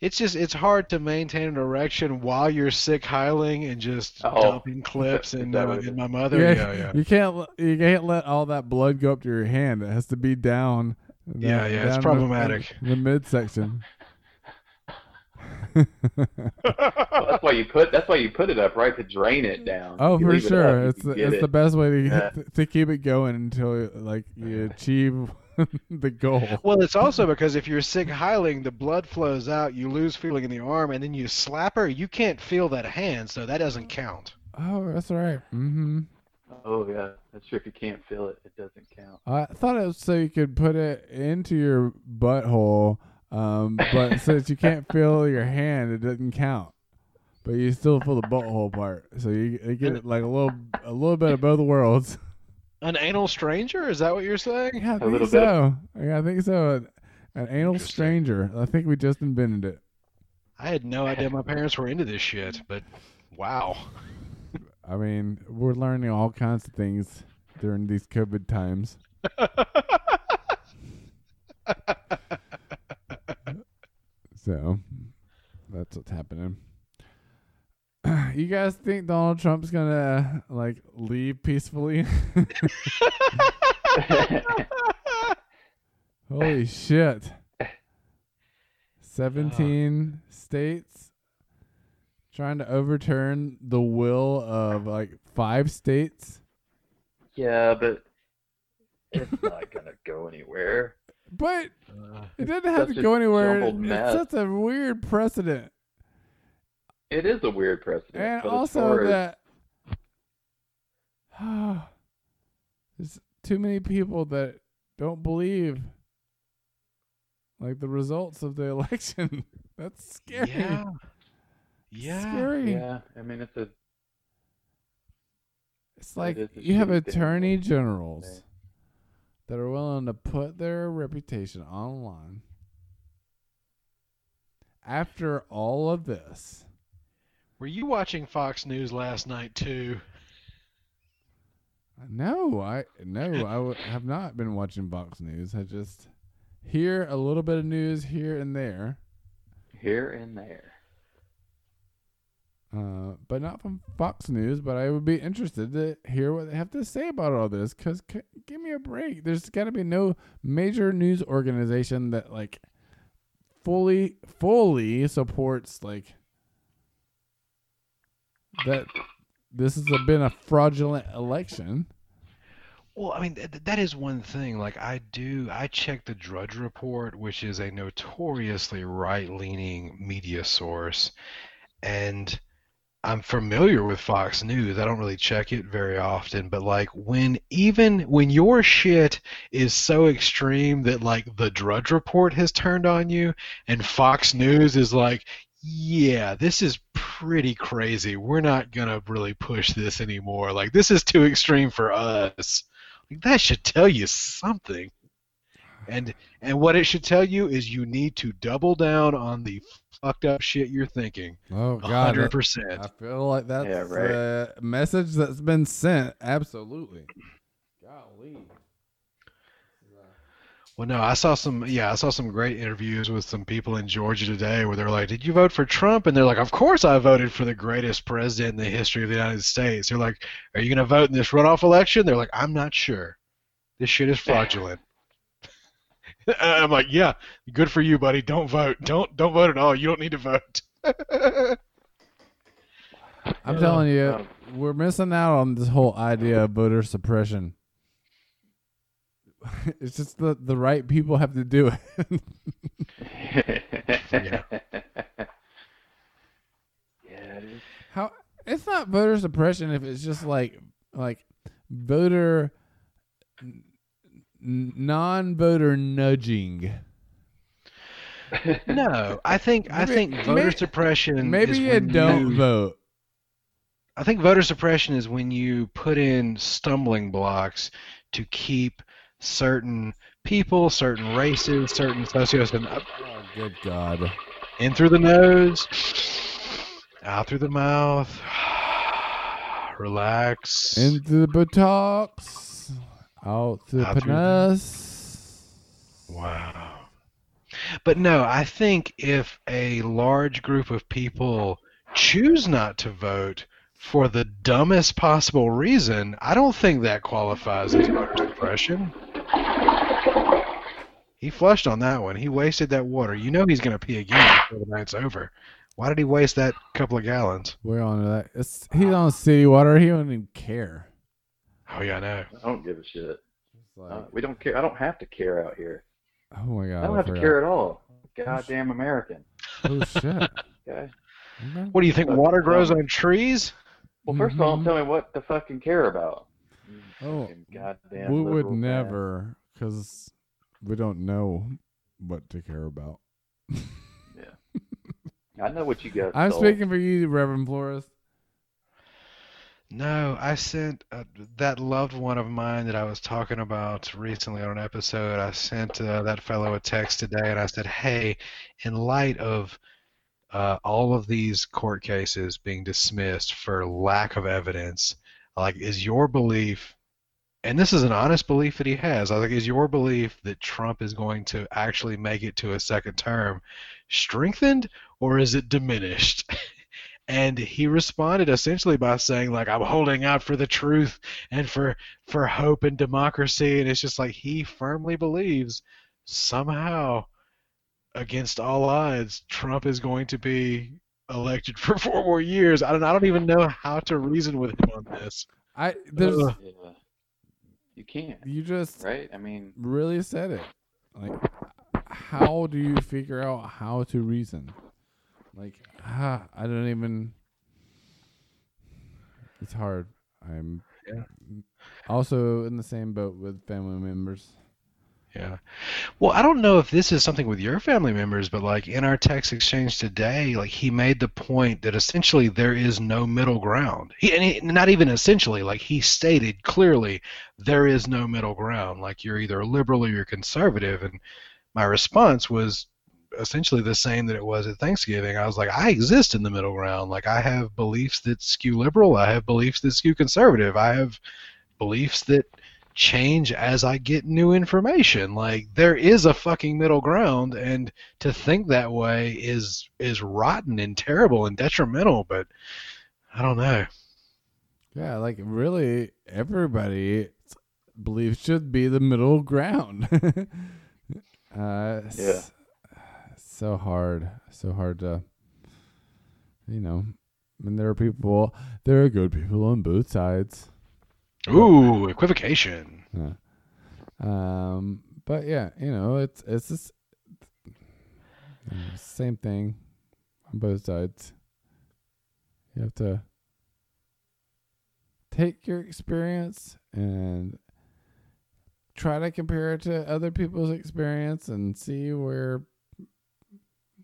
It's just it's hard to maintain an erection while you're sieg heiling and just Oh. dumping clips and in, uh, in my mother. Yeah, Yeah, yeah. You can't you can't let all that blood go up to your hand. It has to be down. Yeah, down- yeah, it's down the- problematic. The, midsection. Well, that's why you put. That's why you put it up, right, to drain it down. oh, you for leave it up, sure. It's the, it's it. the best way to Yeah. to keep it going until like you achieve the goal. Well, it's also because if you're sieg heiling, the blood flows out, you lose feeling in the arm, and then you slap her, you can't feel that hand, so that doesn't count. Oh, that's right. Mm-hmm. Oh yeah, that's true. If you can't feel it, it doesn't count. I thought it was so you could put it into your butthole, um, but since you can't feel your hand, it doesn't count. But you still feel the butthole part, so you, you get like a little, a little bit of both worlds. An anal stranger? Is that what you're saying? Yeah, I A think little bit so. Yeah, I think so. An, an anal stranger. I think we just invented it. I had no idea my parents were into this shit, but wow. I mean, we're learning all kinds of things during these COVID times. So that's what's happening. You guys think Donald Trump's gonna like leave peacefully? Holy shit! Seventeen states trying to overturn the will of like five states, yeah, but it's not gonna go anywhere. but Uh, it doesn't have to go anywhere. It's such a weird precedent. It is a weird precedent. and also far as- that there's too many people that don't believe like the results of the election. That's scary. yeah. Yeah. scary. yeah, I mean it's a It's like a you have shitty thing, attorney generals that are willing to put their reputation online after all of this. Were you watching Fox News last night too? No, I no, I w- have not been watching Fox News. I just hear a little bit of news here and there, here and there. uh, but not from Fox News. But I would be interested to hear what they have to say about all this. Cause c- give me a break. There's got to be no major news organization that like fully fully supports like that. This has been a fraudulent election. Well, I mean, th- that is one thing. Like, I do, I check the Drudge Report, which is a notoriously right-leaning media source, and I'm familiar with Fox News. I don't really check it very often, but like when even when your shit is so extreme that like the Drudge Report has turned on you, and Fox News is like, yeah, this is pretty crazy. We're not gonna really push this anymore. Like, this is too extreme for us. Like, that should tell you something. And and what it should tell you is you need to double down on the fucked up shit you're thinking. Oh God, hundred percent. I feel like that's Yeah, right. a message that's been sent. Absolutely. Golly. Well, no, I saw some. Yeah, I saw some great interviews with some people in Georgia today where they're like, "Did you vote for Trump?" And they're like, "Of course I voted for the greatest president in the history of the United States." They're like, "Are you going to vote in this runoff election?" They're like, "I'm not sure. This shit is fraudulent." And I'm like, "Yeah, good for you, buddy. Don't vote. Don't don't vote at all. You don't need to vote." I'm telling you, we're missing out on this whole idea of voter suppression. it's just the the right people have to do it. Yeah. Yeah, it is. How it's not voter suppression if it's just like like voter n- non-voter nudging. No, I think I Maybe- think voter maybe- suppression. Maybe is you when don't you- vote. I think voter suppression is when you put in stumbling blocks to keep certain people, certain races, certain socios uh, Oh, good God. in through the nose, out through the mouth. Relax. Into the buttocks, out the Out through the- penis. Wow. But no, I think if a large group of people choose not to vote for the dumbest possible reason, I don't think that qualifies as voter suppression. He flushed on that one. He wasted that water. You know he's going to pee again before the night's over. Why did he waste that couple of gallons? We're on to that. It's, he's on city water. He don't even care. Oh, yeah, I know. I don't give a shit. Like, Uh, we don't care. I don't have to care out here. oh my God. I don't have to care at all. Goddamn American. Oh shit. Okay. Okay. What do you think? Water grows on trees? Well, 1st of all, Mhm. tell me what to fucking care about. Oh, fucking goddamn we would man. never, because we don't know what to care about. Yeah, I know what you guys. I'm sold. speaking for you, Reverend Flores. No, I sent uh, that loved one of mine that I was talking about recently on an episode. I sent uh, that fellow a text today and I said, Hey, in light of uh, all of these court cases being dismissed for lack of evidence, like, is your belief, and this is an honest belief that he has, I like, is your belief that Trump is going to actually make it to a second term strengthened or is it diminished? and he responded essentially by saying like i'm holding out for the truth and for for hope and democracy and it's just like he firmly believes somehow against all odds trump is going to be elected for four more years i don't i don't even know how to reason with him on this I there's Ugh. Yeah. You can't, you just right? I mean, really said it. Like, how do you figure out how to reason? Like, ah, I don't even. It's hard. I'm Yeah. also in the same boat with family members. Yeah. Well, I don't know if this is something with your family members, but like in our text exchange today, like he made the point that essentially there is no middle ground. He, and he, not even essentially, like he stated clearly, there is no middle ground. Like you're either liberal or you're conservative. And my response was essentially the same that it was at Thanksgiving. I was like, I exist in the middle ground. Like I have beliefs that skew liberal. I have beliefs that skew conservative. I have beliefs that change as I get new information. Like there is a fucking middle ground and to think that way is is rotten and terrible and detrimental, but I don't know. Yeah, like really, everybody believes should be the middle ground. uh, Yeah. So hard, so hard to, you know. And there are people, there are good people on both sides. Ooh, equivocation. Yeah. Um, but yeah, you know, it's it's just, you know, same thing on both sides. You have to take your experience and try to compare it to other people's experience and see where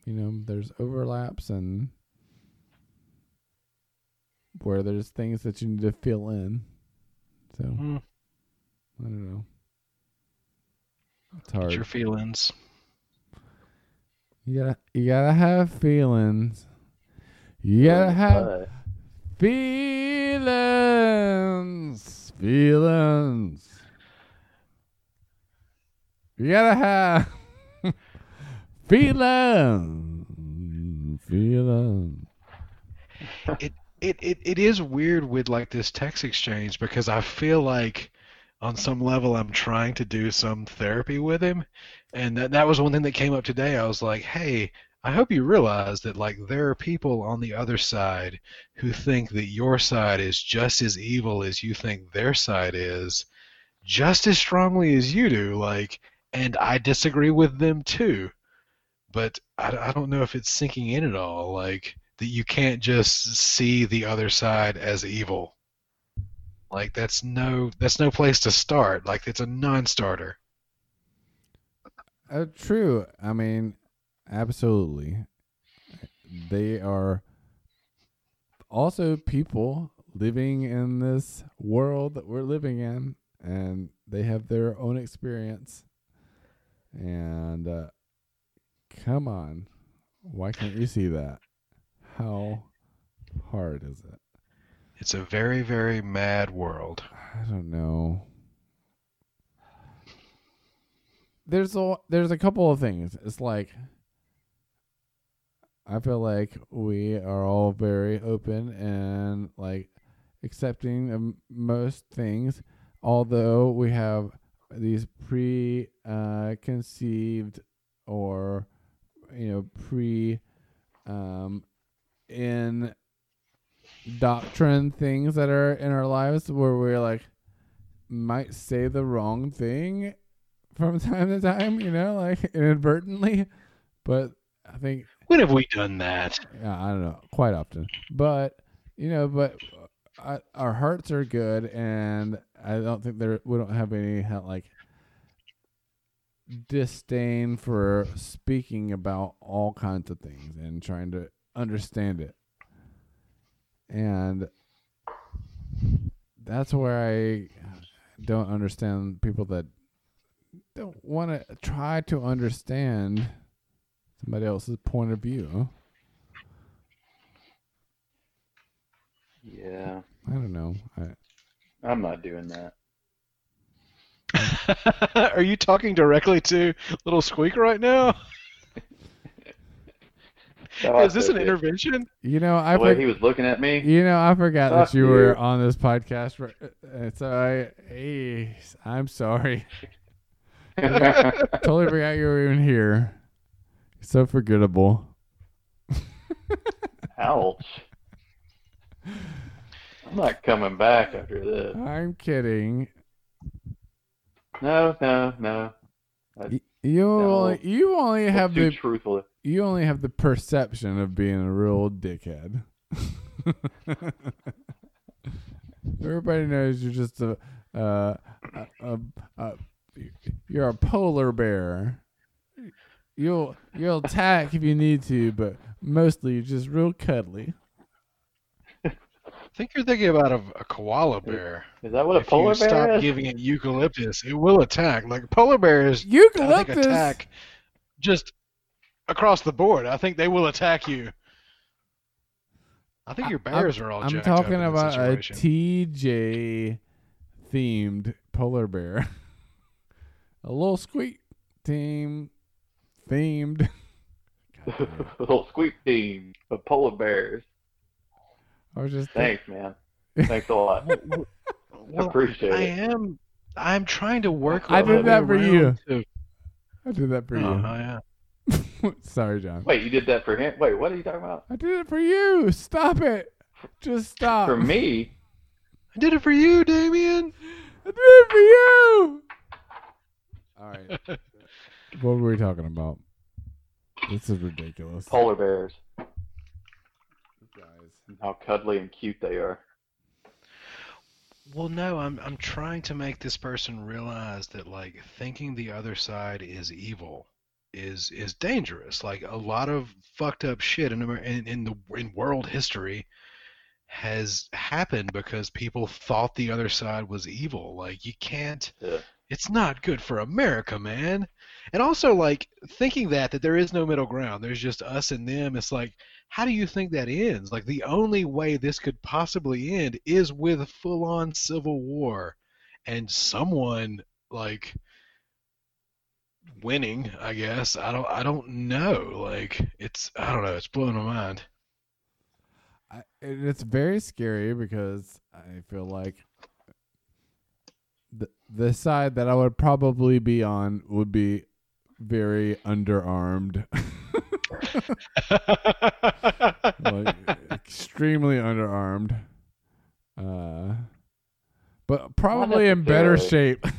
you know there's overlaps and where there's things that you need to fill in. So Mm, I don't know. It's get hard. your feelings. You gotta you gotta have feelings. You gotta have feelings. Feelings. You gotta have feelings. Feelings. it, it, it is weird with like this text exchange because I feel like on some level I'm trying to do some therapy with him. And that, that was one thing that came up today. I was like, hey, I hope you realize that like there are people on the other side who think that your side is just as evil as you think their side is, just as strongly as you do. Like, and I disagree with them too. But I, I don't know if it's sinking in at all. Like, that you can't just see the other side as evil. Like that's no that's no place to start. Like it's a non-starter. Uh, true. I mean, absolutely. They are also people living in this world that we're living in, and they have their own experience. And uh, come on, why can't you see that? How hard is it? It's a very very mad world. I don't know. There's a there's a couple of things. It's like I feel like we are all very open and like accepting of most things, although we have these pre uh, conceived or you know pre um, in doctrine things that are in our lives where we're like might say the wrong thing from time to time, you know, like inadvertently. But I think When have we done that? yeah, I don't know, quite often. But you know, but uh, I, our hearts are good, and I don't think there we don't have any like disdain for speaking about all kinds of things and trying to understand it. And that's where I don't understand people that don't want to try to understand somebody else's point of view. Yeah, I don't know. I, I'm not doing that. Are you talking directly to little Squeak right now? So I Is this an intervention? you know, I The way for, he was looking at me. you know, I forgot Fuck that you were on this podcast. for- uh, So I, hey, I'm sorry. totally forgot you were even here. So forgettable. Ouch. I'm not coming back after this. I'm kidding. No, no, no. Y- You No. only you only have too the truthful. You only have the perception of being a real dickhead. Everybody knows you're just a, uh, a, a, a you're a polar bear. You'll you'll attack if you need to, but mostly you're just real cuddly. I think you're thinking about a, a koala bear. Is that what a if polar you bear stop is? giving it eucalyptus, it will attack. Like polar bears, I think Eucalyptus. attack just across the board. I think they will attack you. I think your bears are all. I'm jacked up talking in that about a. TJ themed polar bear. a little squeak team themed. God damn it. little squeak team of polar bears. I was just Thanks, man. Thanks a lot. Well, Appreciate I it. am. I'm trying to work. I did that for you. around to- I did that for oh, you. Oh, yeah. You. Sorry, John. Wait, you did that for him? Wait, what are you talking about? I did it for you. Stop it. Just stop. For me? I did it for you, Damien. I did it for you. All right. what were we talking about? This is ridiculous. Polar bears. Guys. And how cuddly and cute they are. Well, no, I'm I'm trying to make this person realize that like thinking the other side is evil is is dangerous. Like a lot of fucked up shit in Amer- in, in the in world history has happened because people thought the other side was evil. Like you can't Yeah. it's not good for America, man. And also like thinking that that there is no middle ground. There's just us and them. It's like how do you think that ends? Like the only way this could possibly end is with full-on civil war and someone like winning, I guess. I don't I don't know. Like it's I don't know, it's blowing my mind. I, and it's very scary because I feel like the the side that I would probably be on would be very underarmed, like extremely underarmed, uh, but probably in better shape.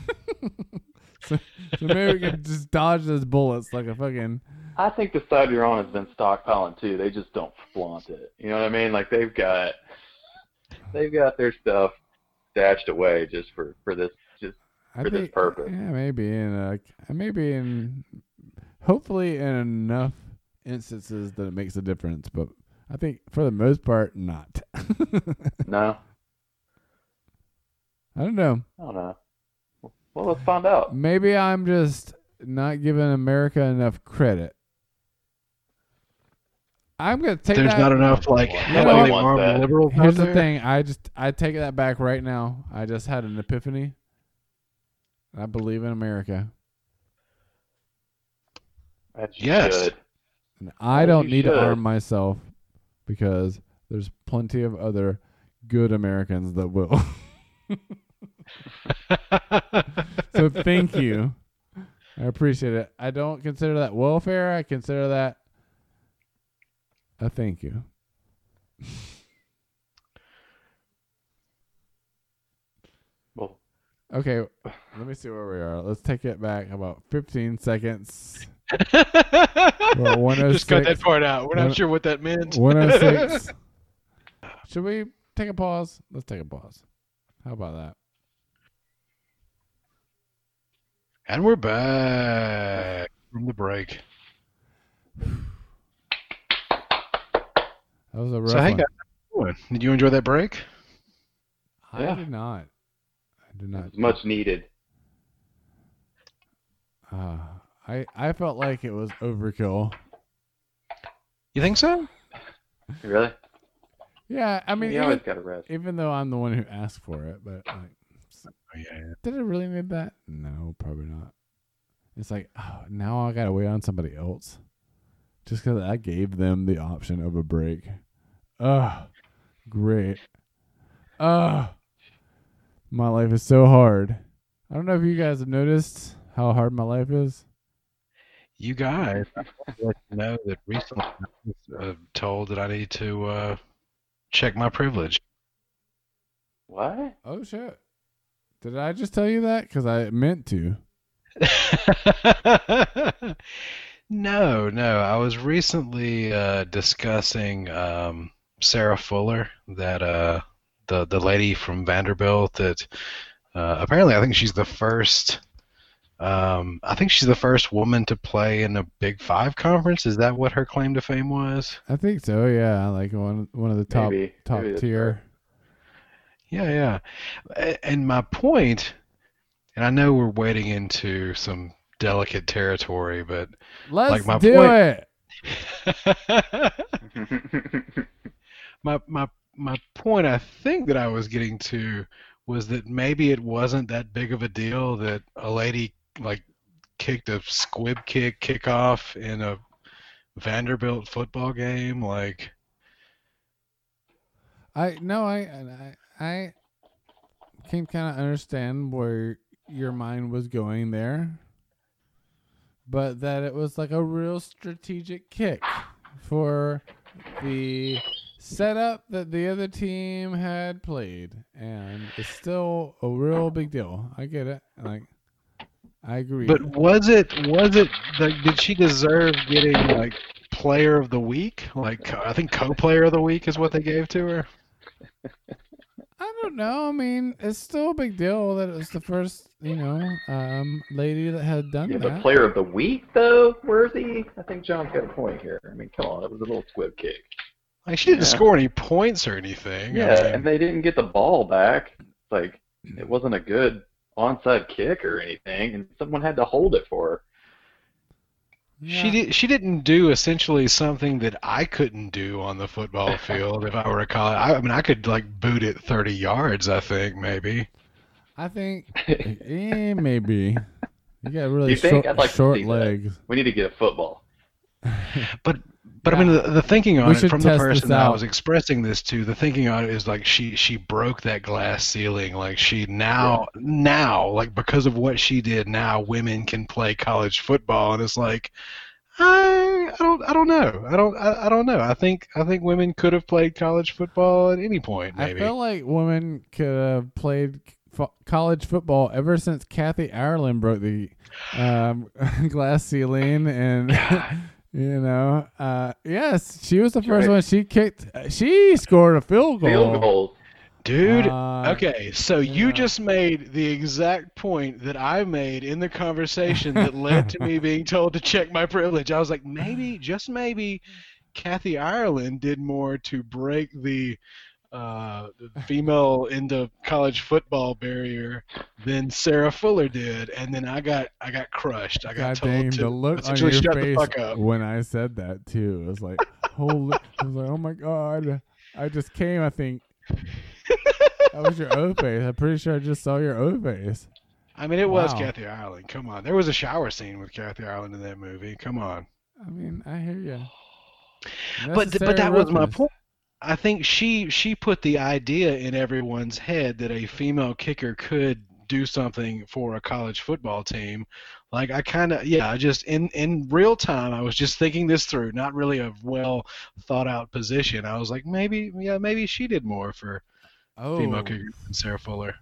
so, so maybe we can just dodge those bullets like a fucking I think the side you're on has been stockpiling too. They just don't flaunt it. You know what I mean? Like they've got they've got their stuff stashed away just for for this just I for this purpose. Yeah, maybe in a, maybe in hopefully in enough instances that it makes a difference, but I think for the most part not. no, I don't know. I don't know. Well, let's find out. Maybe I'm just not giving America enough credit. I'm gonna take that There's that. not enough like You know heavily armed That. liberals out Here's the there. thing. I just I take that back right now. I just had an epiphany. I believe in America. That Yes. should. And I Well, don't you need to arm myself because there's plenty of other good Americans that will. so thank you. I appreciate it. I don't consider that welfare. I consider that a thank you. Well, Okay, let me see where we are. Let's take it back about 15 seconds. We're oh Just cut that part out. We're One- not sure what that meant. 106. Should we take a pause? Let's take a pause. How about that? And we're back from the break. That was a rough So hey one. guys, how you did you enjoy that break? I Yeah. did not. I did not. much needed. Uh, I I felt like it was overkill. You think so? Really? Yeah, I mean, you even, always got to rest. even though I'm the one who asked for it, but like, Yeah. did it really need that? No, probably not. It's like, oh, now I gotta wait on somebody else, just because I gave them the option of a break. Ugh, great. Ugh, my life is so hard. I don't know if you guys have noticed how hard my life is. You guys, I want to let you know that recently I was uh, told that I need to uh, check my privilege. What? Oh shit! Did I just tell you that? Because I meant to. no, no. I was recently uh, discussing um, Sarah Fuller, that uh, the the lady from Vanderbilt. That uh, apparently, I think she's the first. Um, I think she's the first woman to play in a Big Five conference. Is that what her claim to fame was? I think so. Yeah, like one one of the top Maybe. top Maybe that's tier. Yeah, yeah. And my point, and I know we're wading into some delicate territory, but Let's my do point- it. my my my point I think that I was getting to was that maybe it wasn't that big of a deal that a lady like kicked a squib kick kickoff in a Vanderbilt football game like I no, I I I can kind of understand where your mind was going there, but that it was like a real strategic kick for the setup that the other team had played, and it's still a real big deal. I get it. Like, I agree. but was it was it like did she deserve getting like player of the week like I think co-player of the week is what they gave to her I don't know. I mean, it's still a big deal that it was the first, you know, um, lady that had done yeah, that. but player of the week though, where's he? I think John's got a point here. I mean, come on, it was a little squib kick. like she didn't Yeah. score any points or anything I Yeah, mean- and they didn't get the ball back. Like it wasn't a good onside kick or anything, and someone had to hold it for her. She did. She didn't do essentially something that I couldn't do on the football field if I were a college. I, I mean, I could like boot it 30 yards. I think maybe. I think eh, maybe you got really You think? short, I'd like to short see that. legs. we need to get a football. But but I mean, the, the thinking on We it from the person that I was expressing this to, the thinking on it is like she she broke that glass ceiling. Like she now now like because of what she did, now women can play college football, and it's like. I, I don't I don't know. I don't I, I don't know. I think I think women could have played college football at any point maybe. I feel like women could have played fo- college football ever since Kathy Ireland broke the um, glass ceiling and You know, uh, yes, she was the first right. one. She kicked. She scored a field goal. Field goals. Dude, Uh, okay, so you just made the exact point that I made in the conversation that led to me being told to check my privilege. I was like, maybe, just maybe, Kathy Ireland did more to break the uh, the female into college football barrier than Sarah Fuller did, and then I got I got crushed. I got God told dang, to the look on your shut the face fuck up. when I said that too. It was like, holy! I was like, oh my god! I just came. I think that was your O face. I'm pretty sure I just saw your O face. I mean, it was Wow. Kathy Ireland. Come on, there was a shower scene with Kathy Ireland in that movie. Come on. I mean, I hear you. but th- but that was my point. I think she she put the idea in everyone's head that a female kicker could do something for a college football team. Like I kind of yeah, I just in in real time I was just thinking this through, not really a well thought out position. I was like maybe yeah, maybe she did more for Oh, female kicker than Sarah Fuller.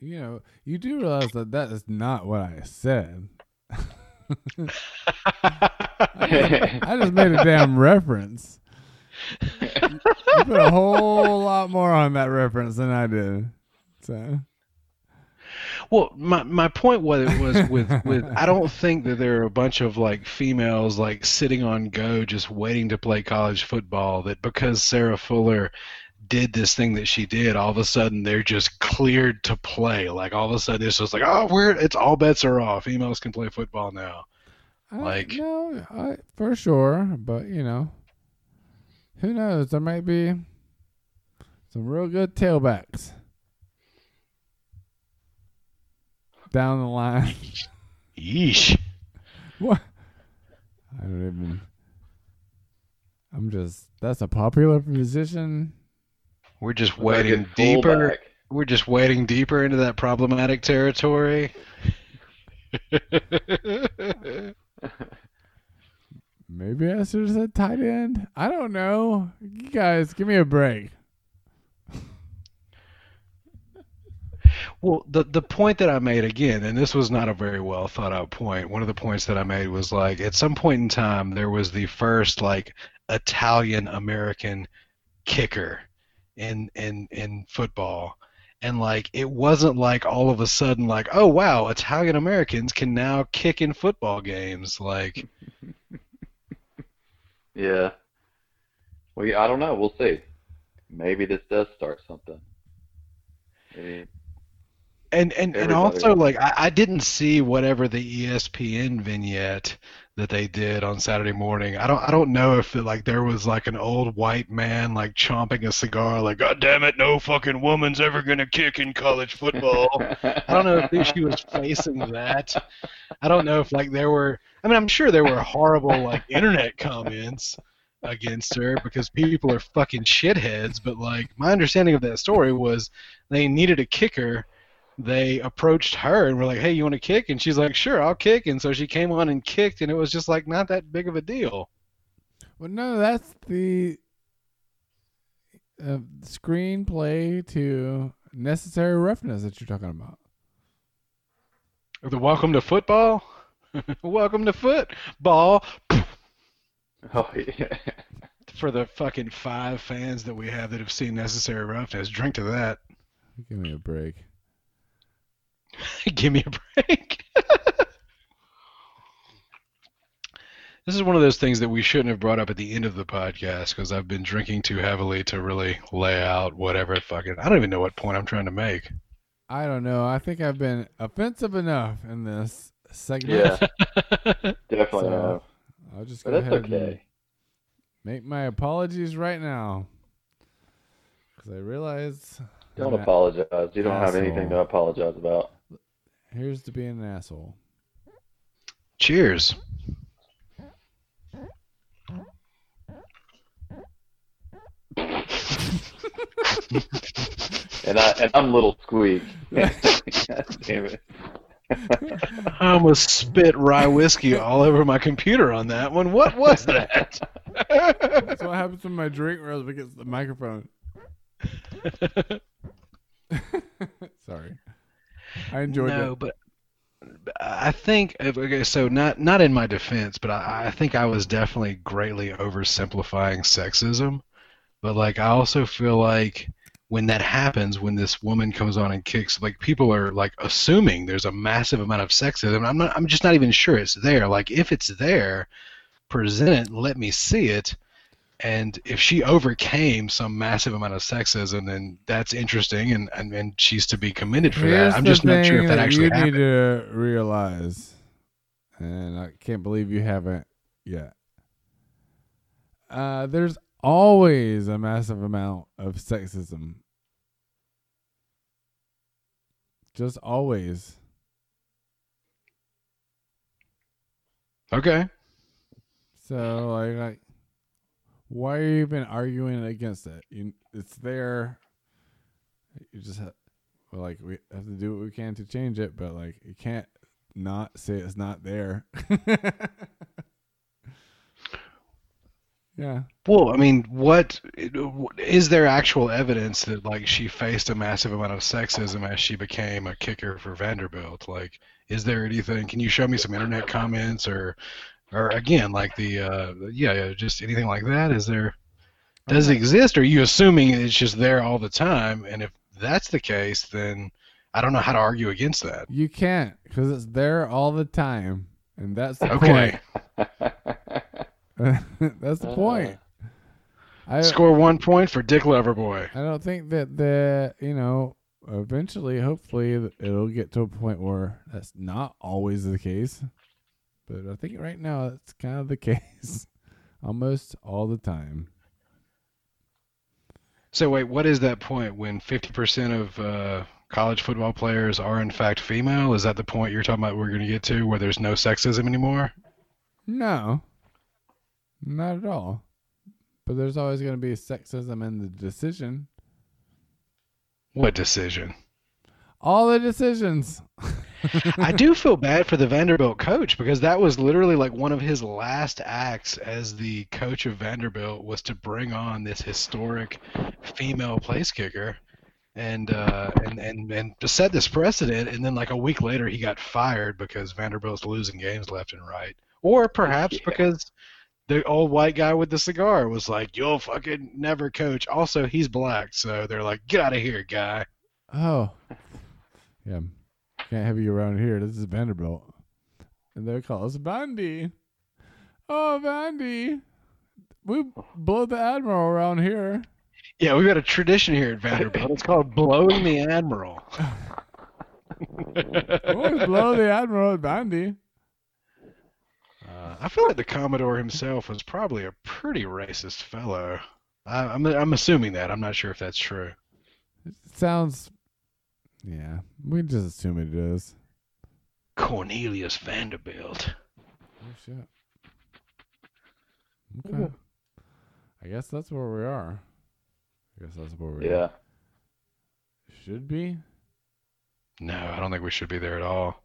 you know, you do realize that that is not what I said. I just made a damn reference. You put a whole lot more on that reference than I did. So Well, my my point was was with with I don't think that there are a bunch of like females like sitting on go just waiting to play college football that because Sarah Fuller did this thing that she did, all of a sudden they're just cleared to play. Like all of a sudden it's just like, oh, we're it's all bets are off. Females can play football now. I, Like- no, I, for sure, but you know, who knows? There might be some real good tailbacks down the line. Yeesh. what? I don't even. I'm just. That's a popular position. We're just wading deeper. fullback. We're just wading deeper into that problematic territory. Maybe I said tight end. I don't know. You guys, give me a break. Well, the the point that I made again, and this was not a very well thought out point. One of the points that I made was like at some point in time there was the first like Italian American kicker in in in football. And like it wasn't like all of a sudden like, oh wow, Italian Americans can now kick in football games. Like Yeah. Well, yeah, I don't know. We'll see. Maybe this does start something. Maybe. And and, and also like I, I didn't see whatever the ESPN vignette that they did on Saturday morning. I don't I don't know if it, like there was like an old white man like chomping a cigar like God damn it no fucking woman's ever gonna kick in college football. I don't know if she was facing that. I don't know if like there were I mean I'm sure there were horrible like internet comments against her because people are fucking shitheads but like my understanding of that story was they needed a kicker they approached her and were like, "Hey, you want to kick?" And she's like, "Sure, I'll kick." And so she came on and kicked, and it was just like not that big of a deal. Well, no, that's the uh, screenplay to Necessary Roughness that you're talking about. The welcome to football, welcome to football Oh yeah. for the fucking five fans that we have that have seen Necessary Roughness. Drink to that. Give me a break. Give me a break. this is one of those things that we shouldn't have brought up at the end of the podcast because I've been drinking too heavily to really lay out whatever fucking. I don't even know what point I'm trying to make. I don't know. I think I've been offensive enough in this segment. Yeah. Definitely. So, have. I'll just go that's ahead and make my apologies right now. Because I realize Don't apologize. You don't have anything to apologize about. Here's to being an asshole. Cheers. And I and I'm little squeak. Damn it. I almost spit rye whiskey all over my computer on that one. What was that? That's what happens when my drink rose against the microphone. Sorry. I enjoyed no, it. but I think okay, so not not in my defense, but I, I think I was definitely greatly oversimplifying sexism. But like I also feel like when that happens, when this woman comes on and kicks, like people are like assuming there's a massive amount of sexism. I'm not. I'm just not even sure it's there. Like if it's there, present it. Let me see it. And if she overcame some massive amount of sexism, then that's interesting, and and, and she's to be commended for Here's that. I'm just not sure if that actually you happened. need to realize, and I can't believe you haven't yet. Uh, there's always a massive amount of sexism. Just always. Okay. So like, like, why are you even arguing against it? You, it's there. You just have, well, like we have to do what we can to change it, but like you can't not say it's not there. yeah. Well, I mean, what is there actual evidence that like she faced a massive amount of sexism as she became a kicker for Vanderbilt? Like, is there anything? Can you show me some internet comments or, or again, like the uh, yeah, just anything like that? Is there? Does it exist? Or are you assuming it's just there all the time? And if that's the case, then I don't know how to argue against that. You can't because it's there all the time, and that's the Okay. point. that's the point. I Score one point for Dick Loverboy. I don't think that the you know eventually, hopefully, it'll get to a point where that's not always the case. But I think right now it's kind of the case, almost all the time. So wait, what is that point when 50% of uh, college football players are in fact female? Is that the point you're talking about we're going to get to where there's no sexism anymore? No, not at all. But there's always going to be sexism in the decision. What decision? All the decisions. I do feel bad for the Vanderbilt coach because that was literally like one of his last acts as the coach of Vanderbilt was to bring on this historic female place kicker. And uh, and and and to set this precedent and then like a week later he got fired because Vanderbilt's losing games left and right. Or perhaps Yeah. because the old white guy with the cigar was like you'll fucking never coach. Also he's black so they're like get out of here guy. Oh, yeah. Can't have you around here. This is Vanderbilt, and they call us Vandy. Oh, Vandy. We blow the admiral around here. Yeah, we've got a tradition here at Vanderbilt. It's called blowing the admiral. Always blow the admiral at Vandy. Uh, I feel like the Commodore himself was probably a pretty racist fellow. I, I'm I'm assuming that. I'm not sure if that's true. Sounds. Yeah, we just assume it is. Cornelius Vanderbilt. Oh shit. Okay. I guess that's where we are. I guess that's where we yeah. should be. No, I don't think we should be there at all.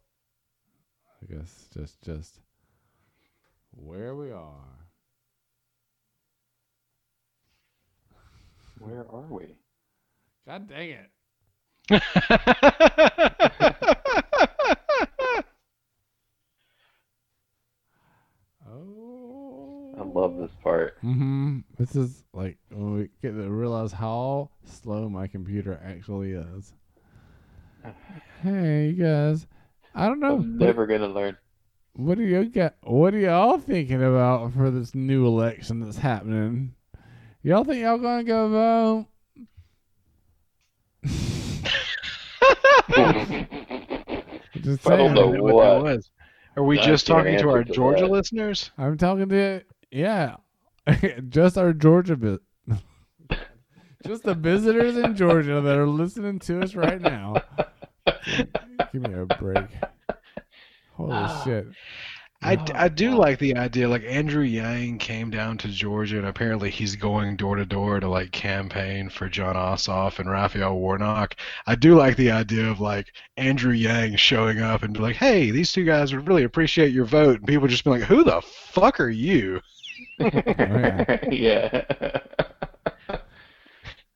I guess just just where we are. Where are we? God dang it. Oh. I love this part. Mm-hmm. This is like when we get to realize how slow my computer actually is. Hey, you guys. I don't know. I'm never gonna learn. what do you got? What are y'all thinking about for this new election that's happening? Y'all think y'all gonna go vote? Just I don't know I what. that was. Are we I just talking to our to Georgia that. listeners? I'm talking to yeah, just our Georgia bit, just the visitors in Georgia that are listening to us right now. Give me a break. Holy ah. shit! I, Oh, I do God. like the idea. Like Andrew Yang came down to Georgia, and apparently he's going door to door to like campaign for Jon Ossoff and Raphael Warnock. I do like the idea of like Andrew Yang showing up and be like, "Hey, these two guys would really appreciate your vote," and people just be like, "Who the fuck are you?" yeah.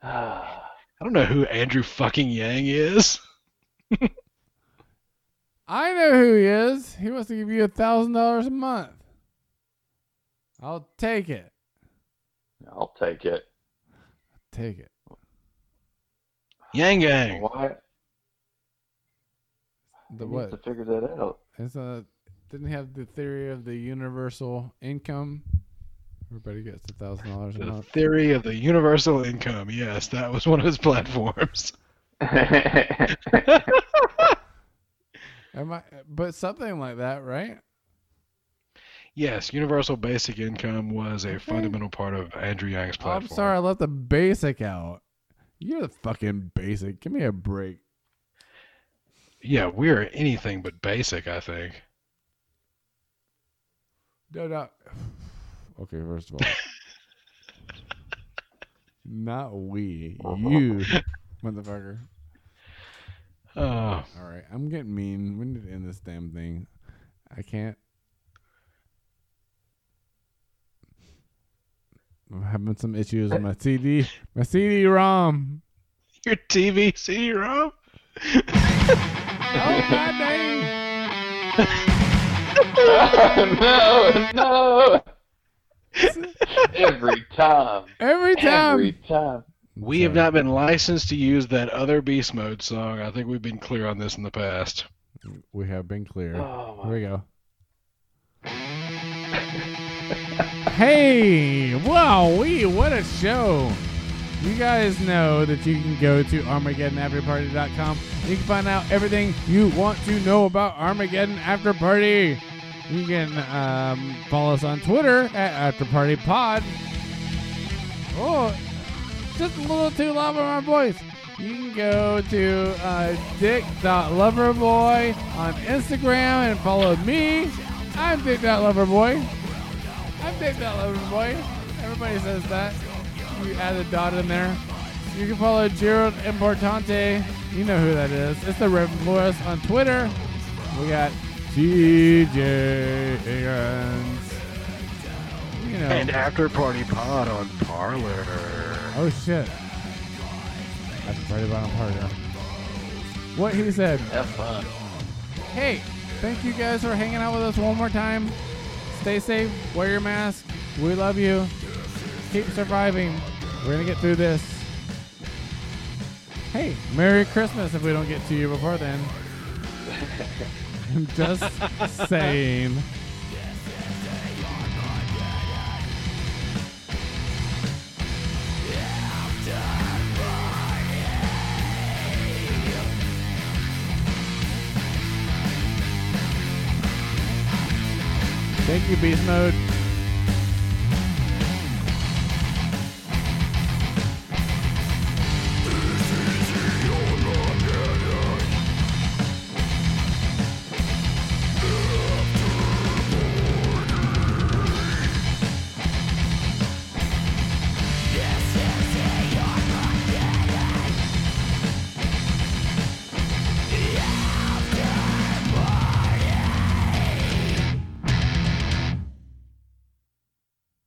I don't know who Andrew fucking Yang is. I know who he is. He wants to give you a thousand dollars a month. I'll take it. I'll take it. Take it. Yang Gang. Why? The I what? need to figure that out. It's a didn't he have the theory of the universal income. Everybody gets a thousand dollars a The month. theory of the universal income. Yes, that was one of his platforms. Am I, but something like that, right? Yes, universal basic income was a fundamental part of Andrew Yang's Oh, I'm sorry, I left the basic out. You're the fucking basic. Give me a break. Yeah, we're anything but basic, I think. No, no. Okay, first of all, not we. You, motherfucker. Oh, All right, I'm getting mean. We need to end this damn thing. I can't. I'm having some issues with my CD, my CD-ROM. your TV CD-ROM? Oh god dang! no, no. Every time. Every time. Every time. We have not been licensed to use that other Beast Mode song. I think we've been clear on this in the past. We have been clear. Oh, Here we go. Hey, wow, we what a show! You guys know that you can go to ArmageddonAfterParty.com. You can find out everything you want to know about Armageddon After Party. You can um, follow us on Twitter at AfterPartyPod. Oh, just a little too loud for my voice. You can go to uh, dick.loverboy on Instagram and follow me. I'm dick.loverboy. I'm dick.loverboy. Everybody says that. You add a dot in there. You can follow Gerald Importante. You know who that is. It's the Reverend Flores on Twitter. We got TJ Higgins. You know. And After Party Pod on Parler. Oh shit. After party bottom party. What he said. Hey, thank you guys for hanging out with us one more time. Stay safe. Wear your mask. We love you. Keep surviving. We're gonna get through this. Hey, Merry Christmas if we don't get to you before then. I'm just saying. Thank you, Beast Mode.